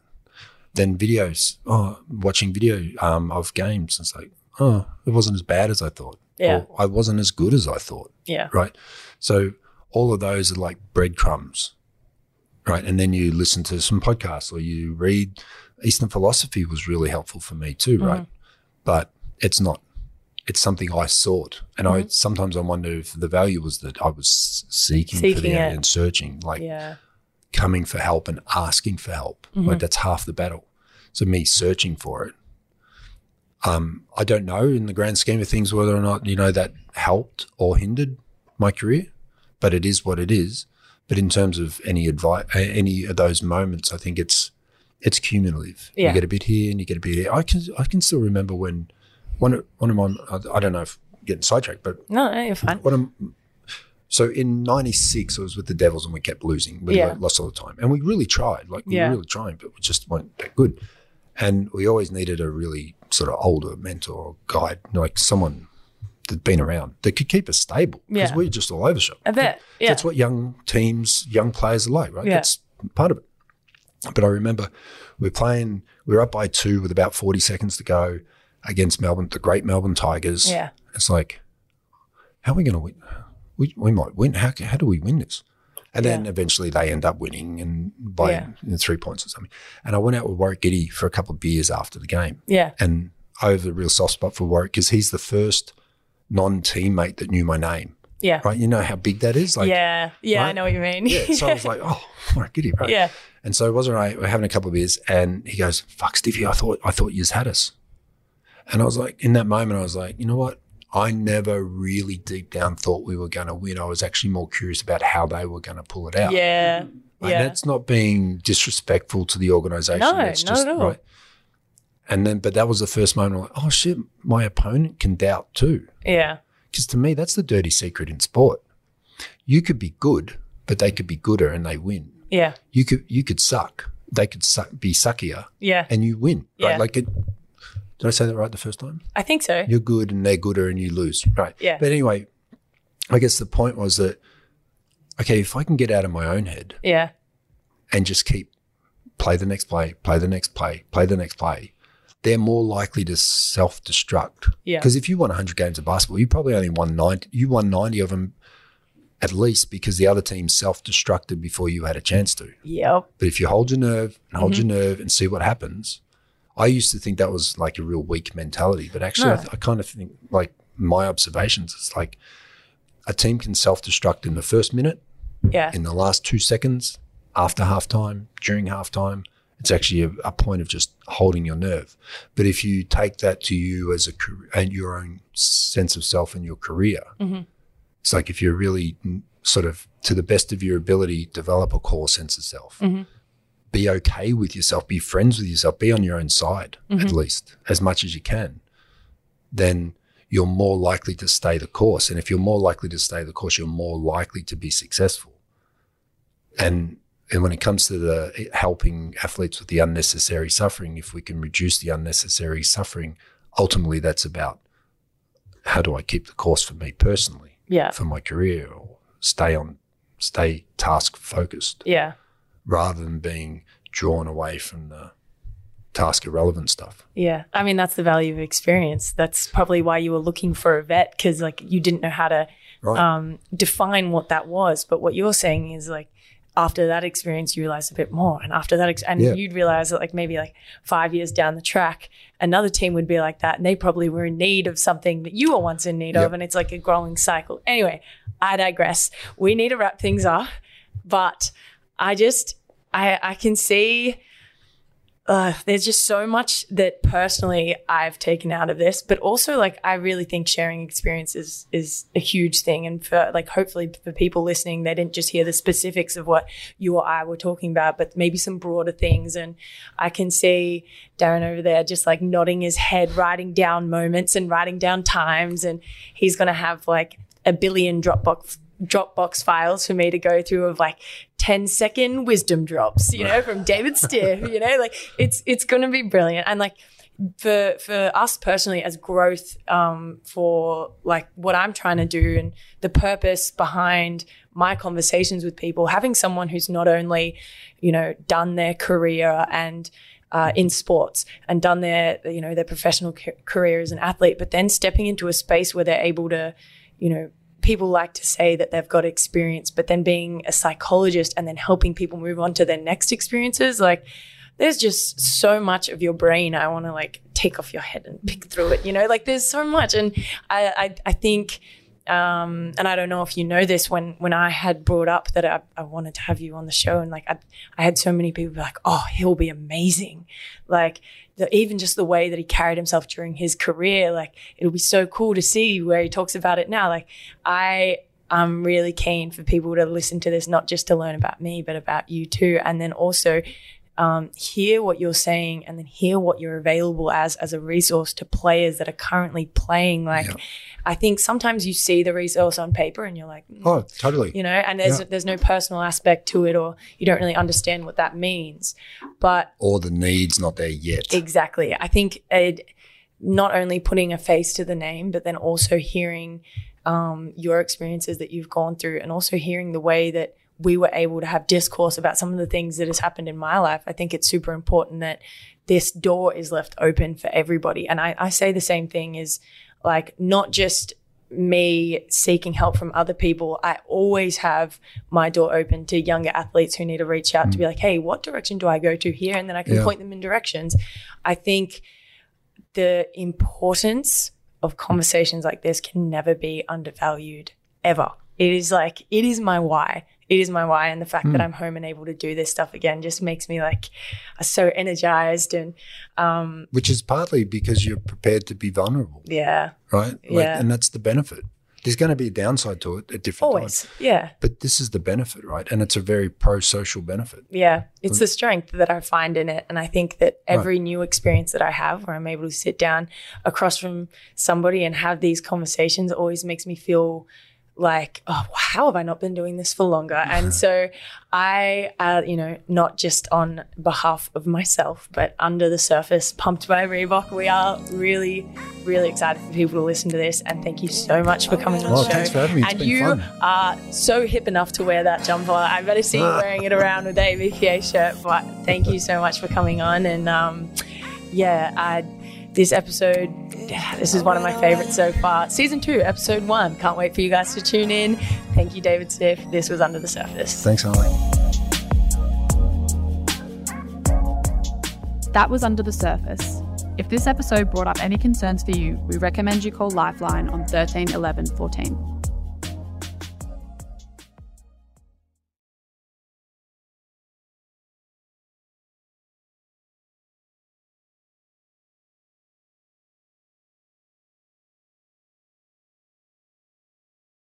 Then videos, oh, watching video um, of games, it's like, oh, it wasn't as bad as I thought. Yeah. Or I wasn't as good as I thought. Yeah. Right. So all of those are like breadcrumbs. Right. And then you listen to some podcasts or you read Eastern philosophy was really helpful for me too. Right. But it's not, it's something I sought. And I sometimes I wonder if the value was that I was seeking, for Seeking the it. and searching, like Yeah. coming for help and asking for help. Like that's half the battle. So me searching for it. Um, I don't know in the grand scheme of things whether or not you know that helped or hindered my career, but it is what it is. But in terms of any advice, any of those moments, I think it's it's cumulative. Yeah. You get a bit here and you get a bit here. I can I can still remember when one one of my I don't know if I'm getting sidetracked, but No, no, you're fine. what I'm so in '96, I was with the Devils and we kept losing. We Yeah. lost all the time, and we really tried. Like we Yeah. were really trying, but we just weren't that good. And we always needed a really sort of older mentor or guide, like someone that'd been around that could keep us stable because Yeah. we were just all over shop. I bet. Yeah. That's what young teams, young players are like, right? Yeah. That's part of it. But I remember we were playing, we were up by two with about 40 seconds to go against Melbourne, the great Melbourne Tigers. Yeah. It's like, how are we going to win? We, we might win. How, how do we win this? And then Yeah. eventually they end up winning and by Yeah. you know, three points or something. And I went out with Warwick Giddey for a couple of beers after the game. Yeah. And I have a real soft spot for Warwick because he's the first non teammate that knew my name. Yeah. Right? You know how big that is? Like, yeah. Yeah. I know what you mean. yeah. So I was like, oh, Warwick Giddey, right? yeah. And so Roz and I were having a couple of beers, and he goes, "Fuck, Stiffy, I thought I thought you's had us." And I was like, in that moment, I was like, you know what? I never really deep down thought we were going to win. I was actually more curious about how they were going to pull it out. Yeah. Right? Yeah. That's not being disrespectful to the organisation. No, That's not just at all. right. And then, but that was the first moment. I'm like, oh shit, my opponent can doubt too. Yeah. Because to me, that's the dirty secret in sport. You could be good, but they could be gooder and they win. Yeah. You could you could suck. They could suck, be suckier Yeah. and you win. Right? Yeah. Like it. Did I say that right the first time? I think so. You're good and they're gooder and you lose. Right. Yeah. But anyway, I guess the point was that okay, if I can get out of my own head Yeah. and just keep play the next play, play the next play, play the next play, they're more likely to self destruct. Yeah. Because if you won 100 games of basketball, you probably only won 90. You won 90 of them at least because the other team self destructed before you had a chance to. Yep. But if you hold your nerve and hold Mm-hmm. your nerve and see what happens, I used to think that was like a real weak mentality. But actually, I, th- I kind of think, like my observations, it's like a team can self destruct in the first minute, Yeah. in the last two seconds, after halftime, during halftime. It's actually a, a point of just holding your nerve. But if you take that to you as a and your own sense of self and your career, mm-hmm. it's like if you're really sort of to the best of your ability, develop a core sense of self. Mm-hmm. Be okay with yourself. Be friends with yourself. Be on your own side at mm-hmm. least as much as you can. Then you're more likely to stay the course. And if you're more likely to stay the course, you're more likely to be successful. And and when it comes to the eh, helping athletes with the unnecessary suffering, if we can reduce the unnecessary suffering, ultimately that's about how do I keep the course for me personally, Yeah. for my career, or stay on, stay task focused, Yeah. Rather than being drawn away from the task irrelevant stuff. Yeah. I mean, that's the value of experience. That's probably why you were looking for a vet because, like, you didn't know how to Right. um, define what that was. But what you're saying is, like, after that experience, you realize a bit more. And after that, ex- and Yeah. you'd realize that, like, maybe like five years down the track, another team would be like that. And they probably were in need of something that you were once in need Yep. of. And it's like a growing cycle. Anyway, I digress. We need to wrap things up. But I just, I, I can see uh, there's just so much that personally I've taken out of this, but also like I really think sharing experiences is a huge thing. And for like hopefully for people listening, they didn't just hear the specifics of what you or I were talking about, but maybe some broader things. And I can see Darren over there just like nodding his head, writing down moments and writing down times, and he's gonna have like a billion Dropbox Dropbox files for me to go through of like 10 second wisdom drops, you know, from David Stiff, you know, like it's it's gonna be brilliant. And like for for us personally as growth um, for like what I'm trying to do and the purpose behind my conversations with people, having someone who's not only, you know, done their career and uh, in sports and done their you know their professional ca- career as an athlete, but then stepping into a space where they're able to, you know, people like to say that they've got experience, but then being a psychologist and then helping people move on to their next experiences, like there's just so much of your brain I want to like take off your head and pick through it. You know, like there's so much, and I I, I think. Um, and I don't know if you know this when when I had brought up that I, I wanted to have you on the show and like I, I had so many people be like oh he'll be amazing. Like the, even just the way that he carried himself during his career like it'll be so cool to see where he talks about it now. Like I I'm really keen for people to listen to this not just to learn about me but about you too. And then also um, hear what you're saying and then hear what you're available as as a resource to players that are currently playing. Like Yeah. I think sometimes you see the resource on paper and you're like, mm, Oh, totally. you know, and there's Yeah. there's no personal aspect to it, or you don't really understand what that means. But Or the need's not there yet. exactly, I think it, not only putting a face to the name, but then also hearing um, your experiences that you've gone through, and also hearing the way that we were able to have discourse about some of the things that has happened in my life. I think it's super important that this door is left open for everybody. And I, I say the same thing is like not just me seeking help from other people, I always have my door open to younger athletes who need to reach out to be mm. like, hey, what direction do I go to here? And then I can Yeah. point them in directions. I think the importance of conversations like this can never be undervalued ever. It is like, it is my why. It is my why. And the fact that I'm home and able to do this stuff again just makes me like so energized. And um, Which is partly because you're prepared to be vulnerable, yeah, right? Like, Yeah. And that's the benefit. There's going to be a downside to it at different times. always. times. Yeah. But this is the benefit, right? And it's a very pro social benefit. Yeah, it's the strength that I find in it. And I think that every new experience that I have where I'm able to sit down across from somebody and have these conversations always makes me feel like, oh, how have I not been doing this for longer? And so I, uh, you know, not just on behalf of myself, but under the surface, pumped by Reebok, we are really, really excited for people to listen to this. And thank you so much for coming on Oh, the show. thanks for having me. It's and you fun. are so hip enough to wear that jumper. I better see you wearing it around with the ABPA shirt. But thank you so much for coming on. And um, yeah, I, this episode, this is one of my favorites so far. Season two, episode one. Can't wait for you guys to tune in. Thank you, David Stiff. This was Under the Surface. Thanks, Harley. That was Under the Surface. If this episode brought up any concerns for you, we recommend you call Lifeline on 13 11 14.